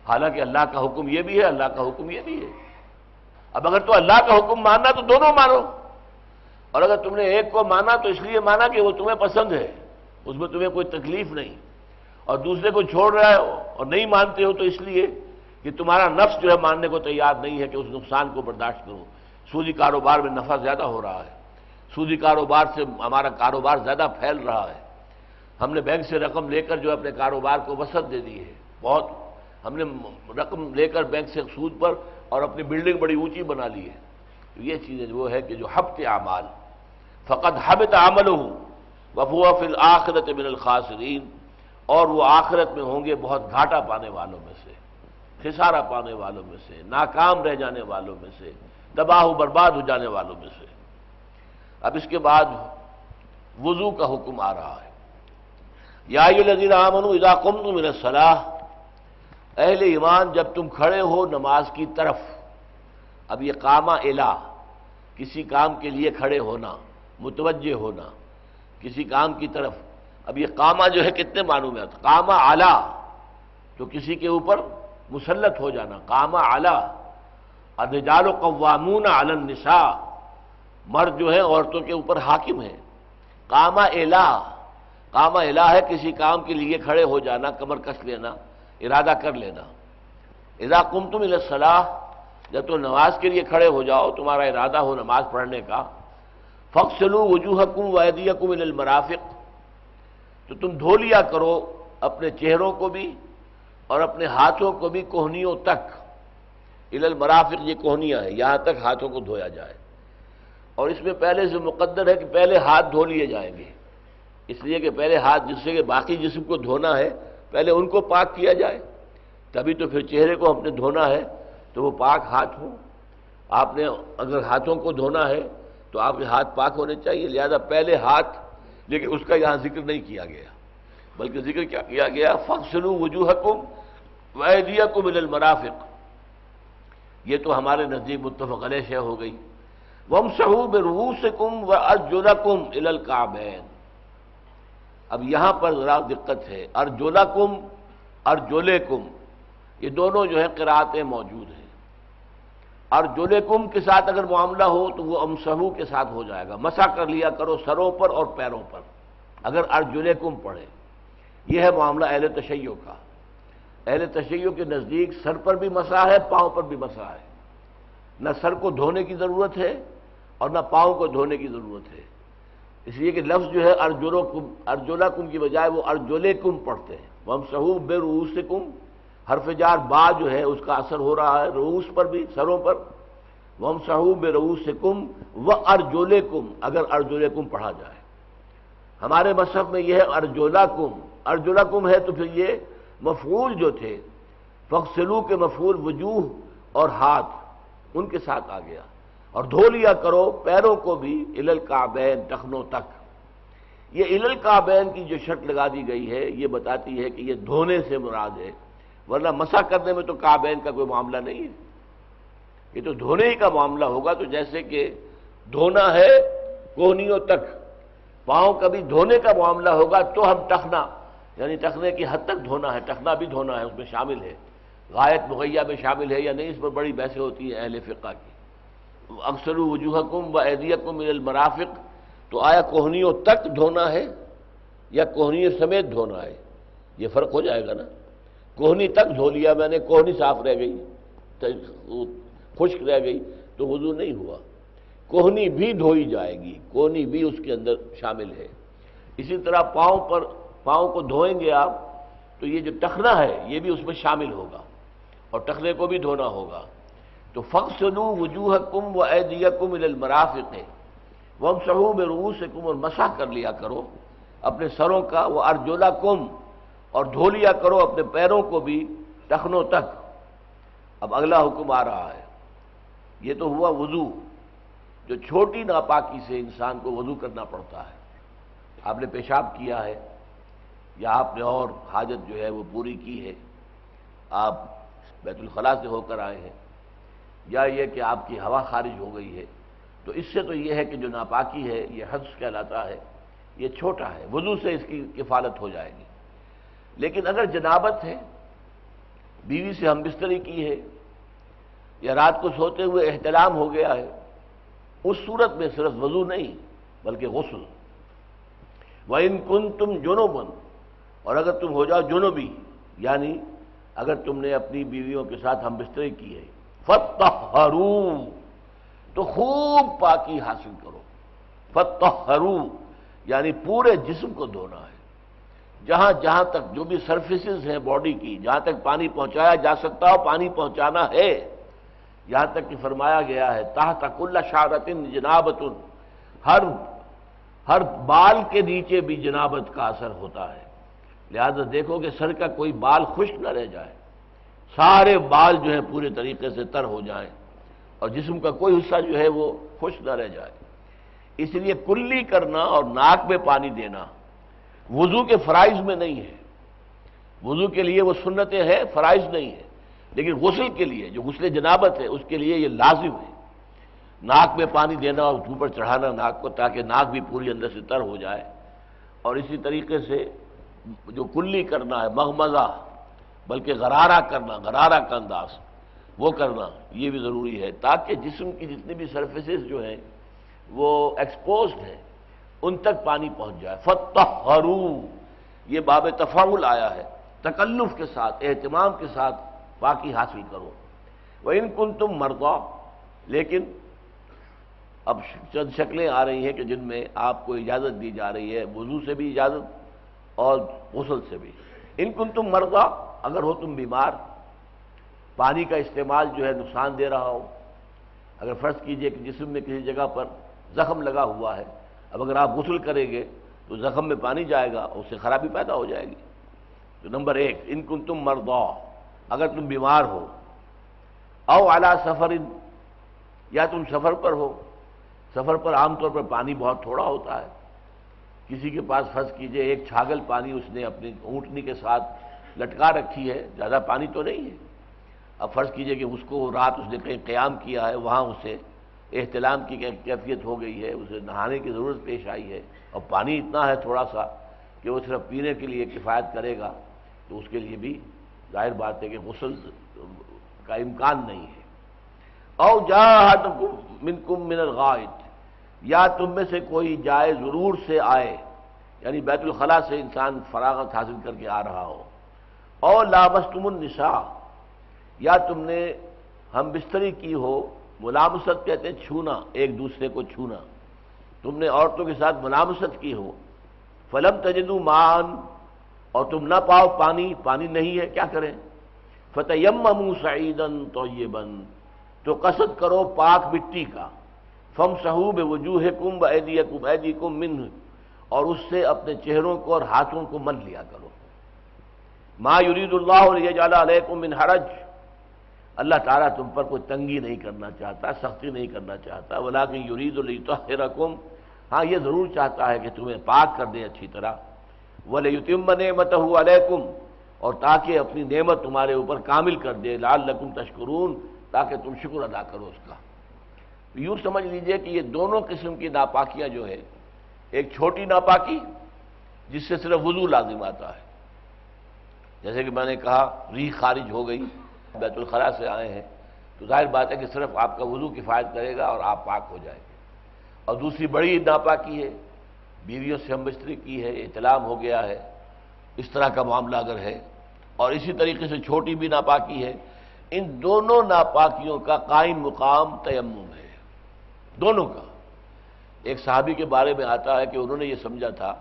حالانکہ اللہ کا حکم یہ بھی ہے، اللہ کا حکم یہ بھی ہے۔ اب اگر تو اللہ کا حکم ماننا تو دونوں مانو۔ اور اگر تم نے ایک کو مانا تو اس لیے مانا کہ وہ تمہیں پسند ہے، اس میں تمہیں کوئی تکلیف نہیں۔ اور دوسرے کو چھوڑ رہا ہے اور نہیں مانتے ہو تو اس لیے کہ تمہارا نفس جو ہے ماننے کو تیار نہیں ہے کہ اس نقصان کو برداشت کرو۔ سودی کاروبار میں نفع زیادہ ہو رہا ہے۔ سودی کاروبار سے ہمارا کاروبار زیادہ پھیل رہا ہے۔ ہم نے بینک سے رقم لے کر جو اپنے کاروبار کو وسعت دے دی ہے۔ بہت ہم نے رقم لے کر بینک سے سود پر اور اپنی بلڈنگ بڑی اونچی بنا لی ہے۔ تو یہ چیزیں وہ ہے کہ جو ہفتے اعمال فقط حبت عمل ہوں وفوا فل آخرت من الخاصرین اور وہ آخرت میں ہوں گے بہت گھاٹا پانے والوں میں سے۔ خسارہ پانے والوں میں سے، ناکام رہ جانے والوں میں سے، تباہ و برباد ہو جانے والوں میں سے۔ اب اس کے بعد وضو کا حکم آ رہا ہے۔ یا لذیر امن اذا قمتم من الصلاح اہل ایمان، جب تم کھڑے ہو نماز کی طرف، اب یہ کامہ الا کسی کام کے لیے کھڑے ہونا، متوجہ ہونا، کسی کام کی طرف، اب یہ کامہ جو ہے کتنے معنوں میں آتا اعلیٰ تو کسی کے اوپر مسلط ہو جانا کامہ اعلیٰ ادجال و قوامون علی النساء، مرد جو ہے عورتوں کے اوپر حاکم ہے کامہ الا کامہ الا ہے کسی کام کے لیے کھڑے ہو جانا، کمر کس لینا، ارادہ کر لینا۔ اذا کم تم الصلاح جب تم نماز کے لیے کھڑے ہو جاؤ، تمہارا ارادہ ہو نماز پڑھنے کا فخصلو وجوہ کم ویدیہ المرافق، تو تم دھو لیا کرو اپنے چہروں کو بھی اور اپنے ہاتھوں کو بھی کوہنیوں تک ال المرافق یہ کوہنیاں ہیں، یہاں تک ہاتھوں کو دھویا جائے۔ اور اس میں پہلے سے مقدر ہے کہ پہلے ہاتھ دھو لیے جائیں گے۔ اس لیے کہ پہلے ہاتھ جس سے کہ باقی جسم کو دھونا ہے، پہلے ان کو پاک کیا جائے۔ تبھی تو پھر چہرے کو ہم نے دھونا ہے، تو وہ پاک ہاتھ ہوں۔ آپ نے اگر ہاتھوں کو دھونا ہے، تو آپ کے ہاتھ پاک ہونے چاہیے، لہذا پہلے ہاتھ، لیکن اس کا یہاں ذکر نہیں کیا گیا۔ بلکہ ذکر کیا کیا گیا فخصلو وجوہ کم ویدیا کم المرافق۔ یہ تو ہمارے نزدیک متفق علیہ شہ ہو گئی۔ وم شہوب روس کم و ارجولا کم الکابین اب یہاں پر ذرا دقت ہے۔ ارجولا کم ارجولے کم یہ دونوں جو ہے قرآتیں موجود ہیں۔ ارجولے کم کے ساتھ اگر معاملہ ہو تو وہ امسہو کے ساتھ ہو جائے گا۔ مسا کر لیا کرو سروں پر اور پیروں پر۔ اگر ارجولے کم پڑھے یہ ہے معاملہ اہل تشیع کا۔ اہل تشیع کے نزدیک سر پر بھی مسا ہے، پاؤں پر بھی مسا ہے۔ نہ سر کو دھونے کی ضرورت ہے اور نہ پاؤں کو دھونے کی ضرورت ہے۔ اس لیے کہ لفظ جو ہے ارجولو کم ارجولا کم کی بجائے وہ ارجولے کم پڑھتے ہیں۔ وہ ہم سہو بے روس سے کم حرف جار با جو ہے، اس کا اثر ہو رہا ہے روس پر بھی، سروں پر۔ وہ ہم سہو بے روس سے کم و ارجولے کم اگر ارجولے کم پڑھا جائے۔ ہمارے مصحف میں یہ ہے ارجولا کم ارجولا کم ہے تو پھر یہ مفعول جو تھے فخسلو کے مفعول وجوہ اور ہاتھ، ان کے ساتھ آ گیا۔ اور دھو لیا کرو پیروں کو بھی الل کابین ٹخنوں تک۔ یہ الل کابین کی جو شرط لگا دی گئی ہے، یہ بتاتی ہے کہ یہ دھونے سے مراد ہے۔ ورنہ مسا کرنے میں تو کابین کا کوئی معاملہ نہیں ہے۔ یہ تو دھونے ہی کا معاملہ ہوگا، تو جیسے کہ دھونا ہے کوہنیوں تک۔ پاؤں کبھی دھونے کا معاملہ ہوگا تو ہم ٹخنا۔ یعنی ٹخنے کی حد تک دھونا ہے، ٹخنا بھی دھونا ہے، اس میں شامل ہے۔ غائط مغیہ میں شامل ہے یا نہیں، اس پر بڑی بحثیں ہوتی ہیں اہل فقہ کی۔ اکثر وجوہ کم و عیدیکم المرافق، تو آیا کوہنیوں تک دھونا ہے یا کوہنی سمیت دھونا ہے؟ یہ فرق ہو جائے گا نا۔ کوہنی تک دھو لیا میں نے، کوہنی صاف رہ گئی، خشک رہ گئی، تو وضو نہیں ہوا۔ کوہنی بھی دھوئی جائے گی، کوہنی بھی اس کے اندر شامل ہے۔ اسی طرح پاؤں پر پاؤں کو دھوئیں گے آپ، تو یہ جو ٹخنا ہے، یہ بھی اس میں شامل ہوگا اور ٹخنے کو بھی دھونا ہوگا۔ تو فخصلو وجوہ کم و ایدیا کم المرافق۔ ہے وہ میں روح سے کم اور مسا کر لیا کرو اپنے سروں کا وہ ارجولا کم اور دھو لیا کرو اپنے پیروں کو بھی ٹخنوں تک۔ اب اگلا حکم آ رہا ہے۔ یہ تو ہوا وضو۔ جو چھوٹی ناپاکی سے انسان کو وضو کرنا پڑتا ہے۔ آپ نے پیشاب کیا ہے۔ یا آپ نے اور حاجت جو ہے وہ پوری کی ہے۔ آپ بیت الخلاء سے ہو کر آئے ہیں۔ یا یہ کہ آپ کی ہوا خارج ہو گئی ہے۔ تو اس سے تو یہ ہے کہ جو ناپاکی ہے، یہ حدث کہلاتا ہے۔ یہ چھوٹا ہے۔ وضو سے اس کی کفالت ہو جائے گی۔ لیکن اگر جنابت ہے، بیوی سے ہم بستری کی ہے، یا رات کو سوتے ہوئے احترام ہو گیا ہے، اس صورت میں صرف وضو نہیں، بلکہ غسل۔ وہ ان کن تم جنوبن اور اگر تم ہو جاؤ جنوبی یعنی اگر تم نے اپنی بیویوں کے ساتھ ہم بستری کی ہے فتح تو خوب پاکی حاصل کرو۔ فتح یعنی پورے جسم کو دھونا ہے۔ جہاں جہاں تک جو بھی سرفیسز ہیں باڈی کی، جہاں تک پانی پہنچایا جا سکتا ہو، پانی پہنچانا ہے۔ یہاں تک کہ فرمایا گیا ہے تاہ تک اللہ شارت جنابت ہر ہر بال کے نیچے بھی جنابت کا اثر ہوتا ہے۔ لہذا دیکھو کہ سر کا کوئی بال خشک نہ رہ جائے۔ سارے بال جو ہیں پورے طریقے سے تر ہو جائیں اور جسم کا کوئی حصہ جو ہے وہ خشک نہ رہ جائے۔ اس لیے کلی کرنا اور ناک میں پانی دینا وضو کے فرائض میں نہیں ہے۔ وضو کے لیے وہ سنتیں ہیں، فرائض نہیں ہے لیکن غسل کے لیے، جو غسل جنابت ہے، اس کے لیے یہ لازم ہے۔ ناک میں پانی دینا اور اوپر چڑھانا ناک کو تاکہ ناک بھی پوری اندر سے تر ہو جائے۔ اور اسی طریقے سے جو کلی کرنا ہے، مغمزہ، بلکہ غرارہ کرنا، غرارہ کا انداز، وہ کرنا یہ بھی ضروری ہے، تاکہ جسم کی جتنی بھی سرفیسز جو ہیں، وہ ایکسپوزڈ ہیں، ان تک پانی پہنچ جائے۔ فتح یہ باب تفاول آیا ہے۔ تکلف کے ساتھ، اہتمام کے ساتھ باقی حاصل کرو۔ وہ ان کن تم مردا لیکن اب چند شکلیں آ رہی ہیں کہ جن میں آپ کو اجازت دی جا رہی ہے۔ وضو سے بھی اجازت۔ اور غسل سے بھی۔ ان کن تم مردا اگر ہو تم بیمار، پانی کا استعمال جو ہے نقصان دے رہا ہو۔ اگر فرض کیجیے کہ جسم میں کسی جگہ پر زخم لگا ہوا ہے، اب اگر آپ غسل کریں گے تو زخم میں پانی جائے گا، اس سے خرابی پیدا ہو جائے گی۔ تو نمبر ایک، ان کن تم مردا اگر تم بیمار ہو، او اعلیٰ سفر یا تم سفر پر ہو۔ سفر پر عام طور پر پانی بہت تھوڑا ہوتا ہے۔ کسی کے پاس فرض کیجیے، ایک چھاگل پانی اس نے اپنی اونٹنی کے ساتھ لٹکا رکھی ہے، زیادہ پانی تو نہیں ہے۔ اب فرض کیجیے کہ اس کو رات اس نے کہیں قیام کیا ہے، وہاں اسے احتلام کی کیفیت ہو گئی ہے، اسے نہانے کی ضرورت پیش آئی ہے۔ اور پانی اتنا ہے تھوڑا سا کہ وہ صرف پینے کے لیے کفایت کرے گا، تو اس کے لیے بھی ظاہر بات ہے کہ غسل کا امکان نہیں ہے۔ او جا من کم من الغائط یا تم میں سے کوئی جائے ضرور سے آئے یعنی بیت الخلاء سے انسان فراغت حاصل کر کے آ رہا ہو۔ او لابستم النساء، یا تم نے ہم بستری کی ہو، ملامست کہتے ہیں چھونا، ایک دوسرے کو چھونا۔ تم نے عورتوں کے ساتھ ملامست کی ہو۔ فلم تجدو مان، اور تم نہ پاؤ پانی پانی نہیں ہے، کیا کریں؟ فتح یم سعیدن تو یہ بند تو قصد کرو پاک مٹی کا۔ فم صحوب وجوہ کم ایدی کم ایدی کم من اور اس سے اپنے چہروں کو اور ہاتھوں کو من لیا کرو۔ ما یرید اللہ علیہ علیکم من حرج۔ اللہ تعالیٰ تم پر کوئی تنگی نہیں کرنا چاہتا، سختی نہیں کرنا چاہتا، ولیکن یرید الطحرکم ہاں یہ ضرور چاہتا ہے کہ تمہیں پاک کر دے اچھی طرح۔ ولی یتم نعمت علیکم، اور تاکہ اپنی نعمت تمہارے اوپر کامل کر دے لال لکم تشکرون، تاکہ تم شکر ادا کرو اس کا۔ یوں سمجھ لیجیے کہ یہ دونوں قسم کی ناپاکیاں جو ہے ایک چھوٹی ناپاکی جس سے صرف وضو لازم آتا ہے۔ جیسے کہ میں نے کہا ری خارج ہو گئی، بیت الخلاء سے آئے ہیں، تو ظاہر بات ہے کہ صرف آپ کا وضو کفایت کرے گا اور آپ پاک ہو جائیں گے۔ اور دوسری بڑی ناپاکی ہے، بیویوں سے ہم بستری کی ہے اطلام ہو گیا ہے، اس طرح کا معاملہ اگر ہے۔ اور اسی طریقے سے چھوٹی بھی ناپاکی ہے۔ ان دونوں ناپاکیوں کا قائم مقام تیمم ہے۔ دونوں کا۔ ایک صحابی کے بارے میں آتا ہے کہ انہوں نے یہ سمجھا تھا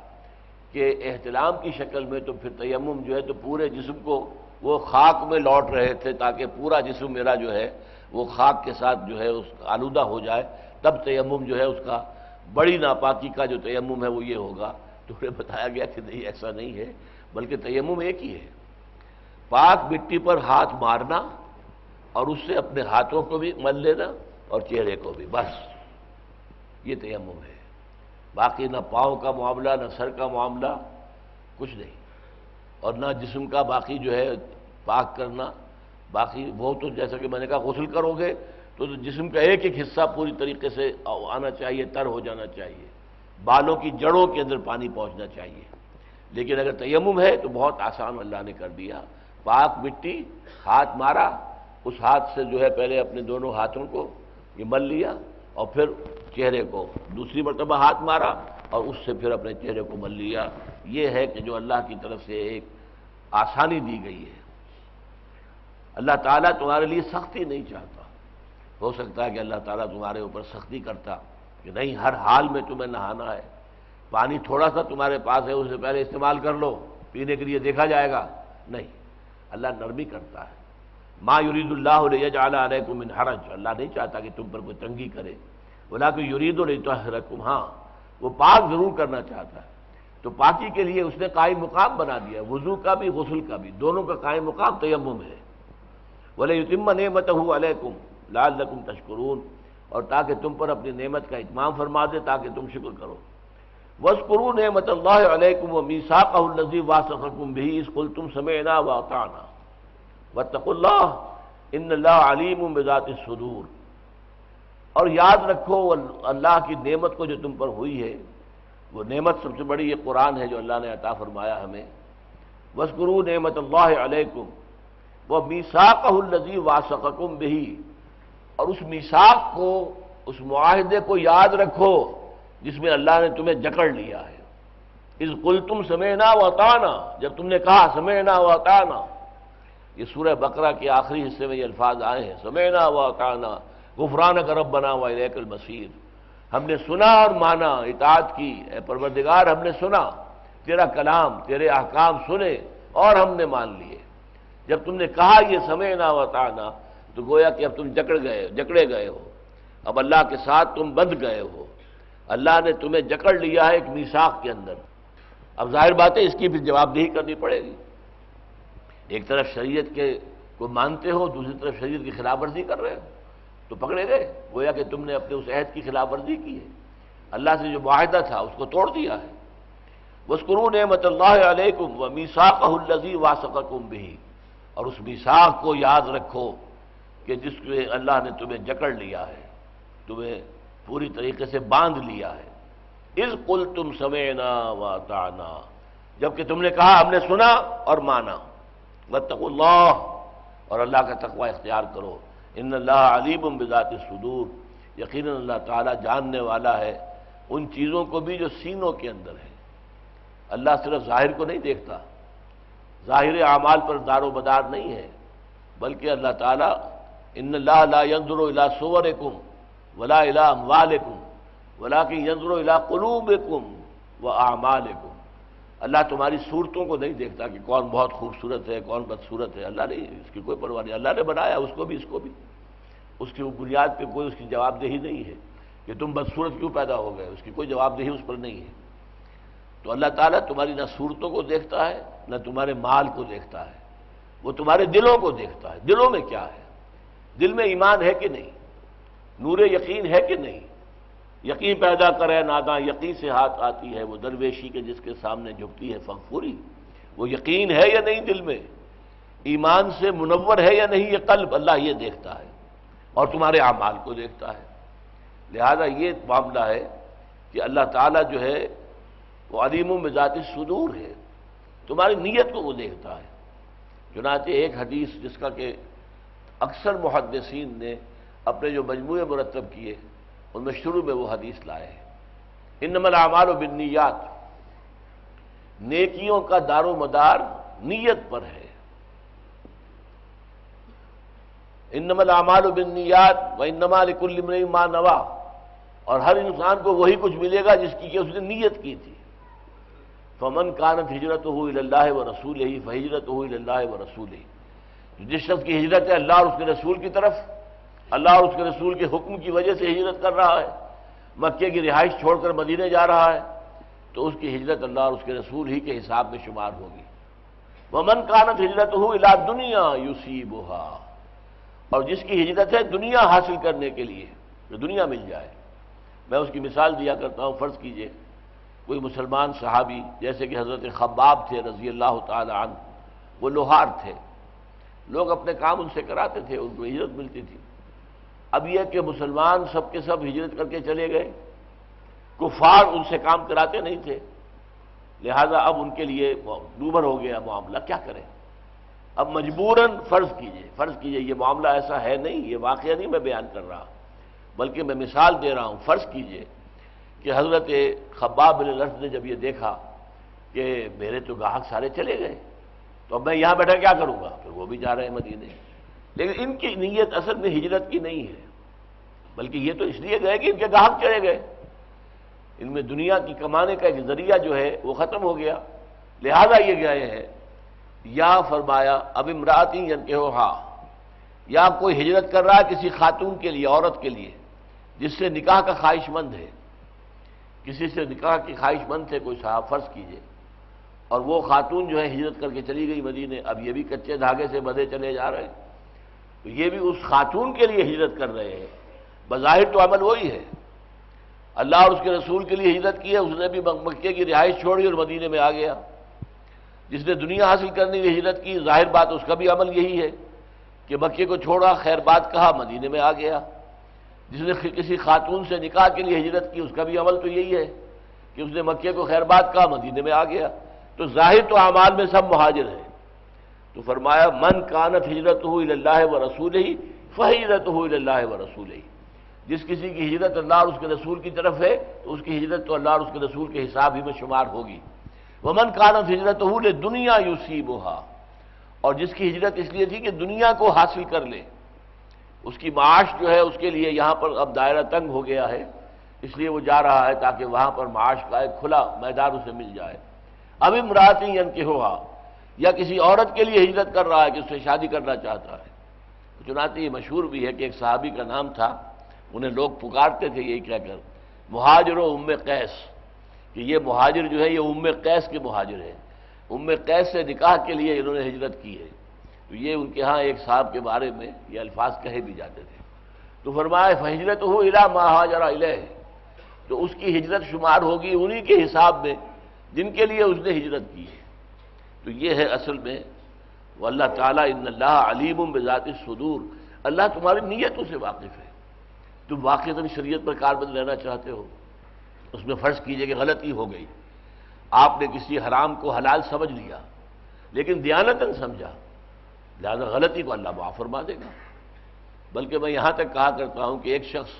کہ احتلام کی شکل میں تو پھر تیمم جو ہے تو پورے جسم کو وہ خاک میں لوٹ رہے تھے تاکہ پورا جسم میرا جو ہے وہ خاک کے ساتھ جو ہے اس آلودہ ہو جائے۔ تب تیمم جو ہے اس کا بڑی ناپاکی کا جو تیمم ہے وہ یہ ہوگا۔ تو انہیں بتایا گیا کہ نہیں، ایسا نہیں ہے، بلکہ تیمم ایک ہی ہے۔ پاک مٹی پر ہاتھ مارنا اور اس سے اپنے ہاتھوں کو بھی مل لینا اور چہرے کو بھی، بس۔ یہ تیمم ہے۔ باقی نہ پاؤں کا معاملہ، نہ سر کا معاملہ، کچھ نہیں۔ اور نہ جسم کا، باقی جو ہے پاک کرنا۔ باقی وہ تو جیسا کہ میں نے کہا، غسل کرو گے تو جسم کا ایک ایک حصہ پوری طریقے سے آنا چاہیے، تر ہو جانا چاہیے۔ بالوں کی جڑوں کے اندر پانی پہنچنا چاہیے۔ لیکن اگر تیمم ہے تو بہت آسان اللہ نے کر دیا۔ پاک مٹی، ہاتھ مارا، اس ہاتھ سے جو ہے پہلے اپنے دونوں ہاتھوں کو یہ مل لیا۔ اور پھر چہرے کو دوسری مرتبہ ہاتھ مارا اور اس سے پھر اپنے چہرے کو مل لیا۔ یہ ہے کہ جو اللہ کی طرف سے ایک آسانی دی گئی ہے۔ اللہ تعالیٰ تمہارے لیے سختی نہیں چاہتا۔ ہو سکتا ہے کہ اللہ تعالیٰ تمہارے اوپر سختی کرتا کہ نہیں، ہر حال میں تمہیں نہانا ہے۔ پانی تھوڑا سا تمہارے پاس ہے، اسے پہلے استعمال کر لو، پینے کے لیے دیکھا جائے گا۔ نہیں، اللہ نرمی کرتا ہے۔ ما یرید اللہ علیہ علیکم من حرج. اللہ نہیں چاہتا کہ تم پر کوئی تنگی کرے. بولا کہ یرید الطحرکم ہاں وہ پاک ضرور کرنا چاہتا ہے. تو پاکی کے لیے اس نے قائم مقام بنا دیا وضو کا بھی، غسل کا بھی. دونوں کا قائم مقام تیمم ہے. بولے یتم نعمت ہوں علیکم لال رقم تشکرون اور تاکہ تم پر اپنی نعمت کا اتمام فرما دے، تاکہ تم شکر کرو. وسکرو نعمت اللہ علیکم و میساک الزی واسکم بھی اس کل تم سمینا و وطق اللہ، ان اللہ علیم بذات الصدور۔ اور یاد رکھو، اللہ کی نعمت کو جو تم پر ہوئی ہے، وہ نعمت سب سے بڑی یہ قرآن ہے جو اللہ نے عطا فرمایا ہمیں۔ وسکرو نعمت اللہ علیکم، وہ میساک الزی واسکم بھی اور اس میساک کو، اس معاہدے کو یاد رکھو، جس میں اللہ نے تمہیں جکڑ لیا ہے۔ اس کل تم سمینا و اتانا جب تم نے کہا سمینا و اتانا یہ سورہ بقرہ کے آخری حصے میں یہ الفاظ آئے ہیں۔ سمینا و اتانا غفران کرب بنا ہوا ریک المسیر ہم نے سنا اور مانا، اطاعت کی، اے پروردگار، ہم نے سنا۔ تیرا کلام، تیرے احکام سنے اور ہم نے مان لیے۔ جب تم نے کہا یہ سمینا و اتانا تو گویا کہ اب تم جکڑ گئے، جکڑے گئے ہو۔ اب اللہ کے ساتھ تم بند گئے ہو۔ اللہ نے تمہیں جکڑ لیا ہے ایک میساخ کے اندر۔ اب ظاہر بات ہے، اس کی بھی جواب دہی کرنی پڑے گی۔ ایک طرف شریعت کے کو مانتے ہو، دوسری طرف شریعت کی خلاف ورزی کر رہے ہو، تو پکڑے گئے۔ گویا کہ تم نے اپنے اس عہد کی خلاف ورزی کی ہے۔ اللہ سے جو معاہدہ تھا، اس کو توڑ دیا ہے۔ وسکرون نعمت اللہ علیکم و میساک الزی واسکم بھی اور اس میساک کو یاد رکھو کہ جس میں اللہ نے تمہیں جکڑ لیا ہے، تمہیں پوری طریقے سے باندھ لیا ہے۔ اس کل تم سمینا و تانا جبکہ تم نے کہا، ہم نے سنا اور مانا۔ بتق اللہ اور اللہ کا تقوی اختیار کرو۔ ان اللہ علیم بذات صدور یقیناً اللہ تعالیٰ جاننے والا ہے ان چیزوں کو بھی جو سینوں کے اندر ہے۔ اللہ صرف ظاہر کو نہیں دیکھتا۔ ظاہر اعمال پر دار و مدار نہیں ہے، بلکہ اللہ تعالیٰ ان اللہ لا ينظر الى صورکم ولا الى اموالکم ولكن ينظر الى قلوبکم واعمالکم اللہ تمہاری صورتوں کو نہیں دیکھتا کہ کون بہت خوبصورت ہے، کون بدصورت ہے۔ اللہ نہیں، اس کی کوئی پرواہ نہیں۔ اللہ نے بنایا، اس کو بھی، اس کو بھی۔ اس کی بنیاد پہ کوئی اس کی جواب دہی نہیں ہے کہ تم بدصورت کیوں پیدا ہو گئے، اس کی کوئی جواب دہی اس پر نہیں ہے۔ تو اللہ تعالیٰ تمہاری نہ صورتوں کو دیکھتا ہے، نہ تمہارے مال کو دیکھتا ہے۔ وہ تمہارے دلوں کو دیکھتا ہے۔ دلوں میں کیا ہے؟ دل میں ایمان ہے کہ نہیں؟ نور یقین ہے کہ نہیں؟ یقین پیدا کرے نادا یقین سے ہاتھ آتی ہے، وہ درویشی کے جس کے سامنے جھکتی ہے فخوری وہ یقین ہے یا نہیں دل میں؟ ایمان سے منور ہے یا نہیں یہ قلب؟ اللہ یہ دیکھتا ہے اور تمہارے اعمال کو دیکھتا ہے۔ لہذا یہ معاملہ ہے کہ اللہ تعالیٰ جو ہے، وہ علیم و مزاج صدور ہے۔ تمہاری نیت کو وہ دیکھتا ہے۔ چنانچہ ایک حدیث جس کا کہ اکثر محدثین نے اپنے جو مجموعے مرتب کیے ان میں شروع میں وہ حدیث لائے ہیں۔ ان نمل اعمال نیکیوں کا دار و مدار نیت پر ہے۔ ان نمل اعمال و بنیات و ان نمال کل ماں نوا۔ اور ہر انسان کو وہی کچھ ملے گا جس کی کہ اس نے نیت کی تھی۔ فمن کانت ہجرت ہو اللہ و رسول ہی فہجرت ہو اللہ و رسول ہی جس شخص کی ہجرت ہے اللہ اور اس کے رسول کی طرف اللہ اور اس کے رسول کے حکم کی وجہ سے ہجرت کر رہا ہے، مکے کی رہائش چھوڑ کر مدینے جا رہا ہے، تو اس کی ہجرت اللہ اور اس کے رسول ہی کے حساب میں شمار ہوگی۔ وہ من کانت ہجرت ہو الا دنیا یوسی اور جس کی ہجرت ہے دنیا حاصل کرنے کے لیے، جو دنیا مل جائے۔ میں اس کی مثال دیا کرتا ہوں، فرض کیجیے، کوئی مسلمان صحابی، جیسے کہ حضرت خباب تھے رضی اللہ تعالی عنہ، وہ لوہار تھے۔ لوگ اپنے کام ان سے کراتے تھے، ان کو ہجرت ملتی تھی۔ اب یہ کہ مسلمان سب کے سب ہجرت کر کے چلے گئے، کفار ان سے کام کراتے نہیں تھے۔ لہذا اب ان کے لیے دوبر ہو گیا معاملہ۔ کیا کریں؟ اب مجبوراً فرض کیجیے فرض کیجیے، یہ معاملہ ایسا ہے نہیں، یہ واقعہ نہیں میں بیان کر رہا۔ بلکہ میں مثال دے رہا ہوں، فرض کیجیے کہ حضرت خباب بن لفظ نے جب یہ دیکھا کہ میرے تو گاہک سارے چلے گئے، تو اب میں یہاں بیٹھا کیا کروں گا؟ پھر وہ بھی جا رہے ہیں مدینے۔ لیکن ان کی نیت اصل میں ہجرت کی نہیں ہے، بلکہ یہ تو اس لیے گئے کہ ان کے گاہک چلے گئے۔ ان میں دنیا کی کمانے کا ایک ذریعہ جو ہے وہ ختم ہو گیا۔ لہذا یہ گئے ہیں، یا فرمایا، اب امراتی یعنی کہ ہو ہاں۔ یا کوئی ہجرت کر رہا ہے کسی خاتون کے لیے، عورت کے لیے، جس سے نکاح کا خواہش مند ہے۔ کسی سے نکاح کی خواہش مند تھے، کوئی صاحب، فرض کیجیے۔ اور وہ خاتون جو ہے ہجرت کر کے چلی گئی مدینے، اب یہ بھی کچے دھاگے سے بدے چلے جا رہے ہیں۔ تو یہ بھی اس خاتون کے لیے ہجرت کر رہے ہیں۔ بظاہر تو عمل وہی ہے۔ اللہ اور اس کے رسول کے لیے ہجرت کی ہے، اس نے بھی مکے کی رہائش چھوڑی اور مدینے میں آ گیا۔ جس نے دنیا حاصل کرنے کی ہجرت کی، ظاہر بات اس کا بھی عمل یہی ہے کہ مکے کو چھوڑا، خیر بات کہا، مدینے میں آ گیا۔ جس نے کسی خاتون سے نکاح کے لیے ہجرت کی، اس کا بھی عمل تو یہی ہے کہ اس نے مکے کو خیر بات کہا، مدینے میں آ گیا۔ تو ظاہر تو اعمال میں سب مہاجر ہیں۔ تو فرمایا، من کانت ہجرت ہو اللہ و رسول ہی فہجرت ہو اللہ و رسول ہی جس کسی کی ہجرت اللہ اور اس کے رسول کی طرف ہے، تو اس کی ہجرت تو اللہ اور اس کے رسول کے حساب ہی میں شمار ہوگی۔ وہ من کانت ہجرت ہو دنیا یوسی اور جس کی ہجرت اس لیے تھی کہ دنیا کو حاصل کر لے۔ اس کی معاش جو ہے، اس کے لیے یہاں پر اب دائرہ تنگ ہو گیا ہے۔ اس لیے وہ جا رہا ہے تاکہ وہاں پر معاش کا ایک کھلا میدان اسے مل جائے۔ اب امراتی ین کے ہوا یا کسی عورت کے لیے ہجرت کر رہا ہے کہ اس سے شادی کرنا چاہتا ہے۔ چنانچہ یہ مشہور بھی ہے کہ ایک صحابی کا نام تھا، انہیں لوگ پکارتے تھے یہی کہہ کر، مہاجر و ام قیس۔ کہ یہ مہاجر جو ہے، یہ ام قیس کے مہاجر ہے ام قیس سے نکاح کے لیے انہوں نے ہجرت کی ہے۔ تو یہ ان کے ہاں ایک صاحب کے بارے میں یہ الفاظ کہے بھی جاتے تھے۔ تو فرمائے فہجرت ہو الا مہاجر الہ تو اس کی ہجرت شمار ہوگی انہی کے حساب میں، جن کے لیے اس نے ہجرت کی ہے۔ تو یہ ہے اصل میں وہ اللہ تعالیٰ ان اللہ علیم بذات صدور اللہ تمہاری نیتوں سے واقف ہے۔ تم واقع شریعت پر کاربند رہنا چاہتے ہو۔ اس میں فرض کیجیے کہ غلطی ہو گئی۔ آپ نے کسی حرام کو حلال سمجھ لیا، لیکن دیانتن سمجھا۔ لہذا غلطی کو اللہ معاف فرما دے گا۔ بلکہ میں یہاں تک کہا کرتا ہوں کہ ایک شخص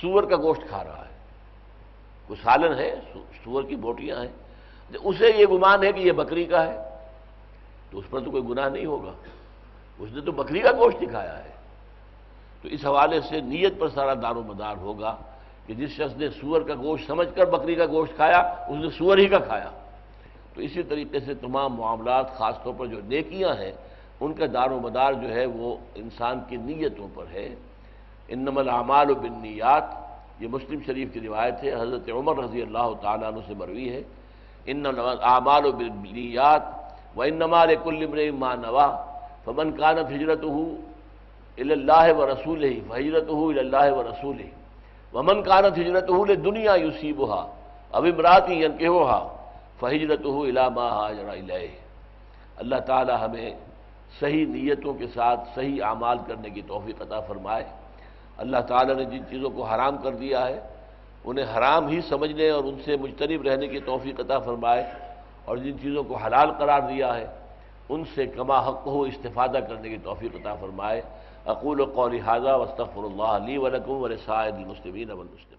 سور کا گوشت کھا رہا ہے۔ کوئی سالن ہے، سور کی بوٹیاں ہیں۔ اسے یہ گمان ہے کہ یہ بکری کا ہے، تو اس پر تو کوئی گناہ نہیں ہوگا۔ اس نے تو بکری کا گوشت دکھایا ہے۔ تو اس حوالے سے نیت پر سارا دار و مدار ہوگا کہ جس شخص نے سور کا گوشت سمجھ کر بکری کا گوشت کھایا، اس نے سور ہی کا کھایا۔ تو اسی طریقے سے تمام معاملات، خاص طور پر جو نیکیاں ہیں، ان کا دار و مدار جو ہے وہ انسان کی نیتوں پر ہے۔ انم العمال و بنیات یہ مسلم شریف کی روایت ہے، حضرت عمر رضی اللہ تعالیٰ عنہ سے مروی ہے۔ ان اعمال و بنیات و انمال کل ما نوا. فمن کانت ہجرت ہو اللہ و رسول ہی حجرت ہو و رسول ومن کانت ہجرت ہو دنیا یوسیب ہا اب امراتی ان کے ہو ہا ہو اللہ تعالی ہمیں صحیح نیتوں کے ساتھ صحیح اعمال کرنے کی توفیق عطا فرمائے. اللہ تعالیٰ نے جن چیزوں کو حرام کر دیا ہے انہیں حرام ہی سمجھنے اور ان سے مجتنب رہنے کی توفیق عطا فرمائے اور جن چیزوں کو حلال قرار دیا ہے، ان سے کما حق ہو استفادہ کرنے کی توفیق عطا فرمائے۔ اقول و قول حاضہ وصطفر اللہ علی ولکم ولسائد المسلمین والمسلمین۔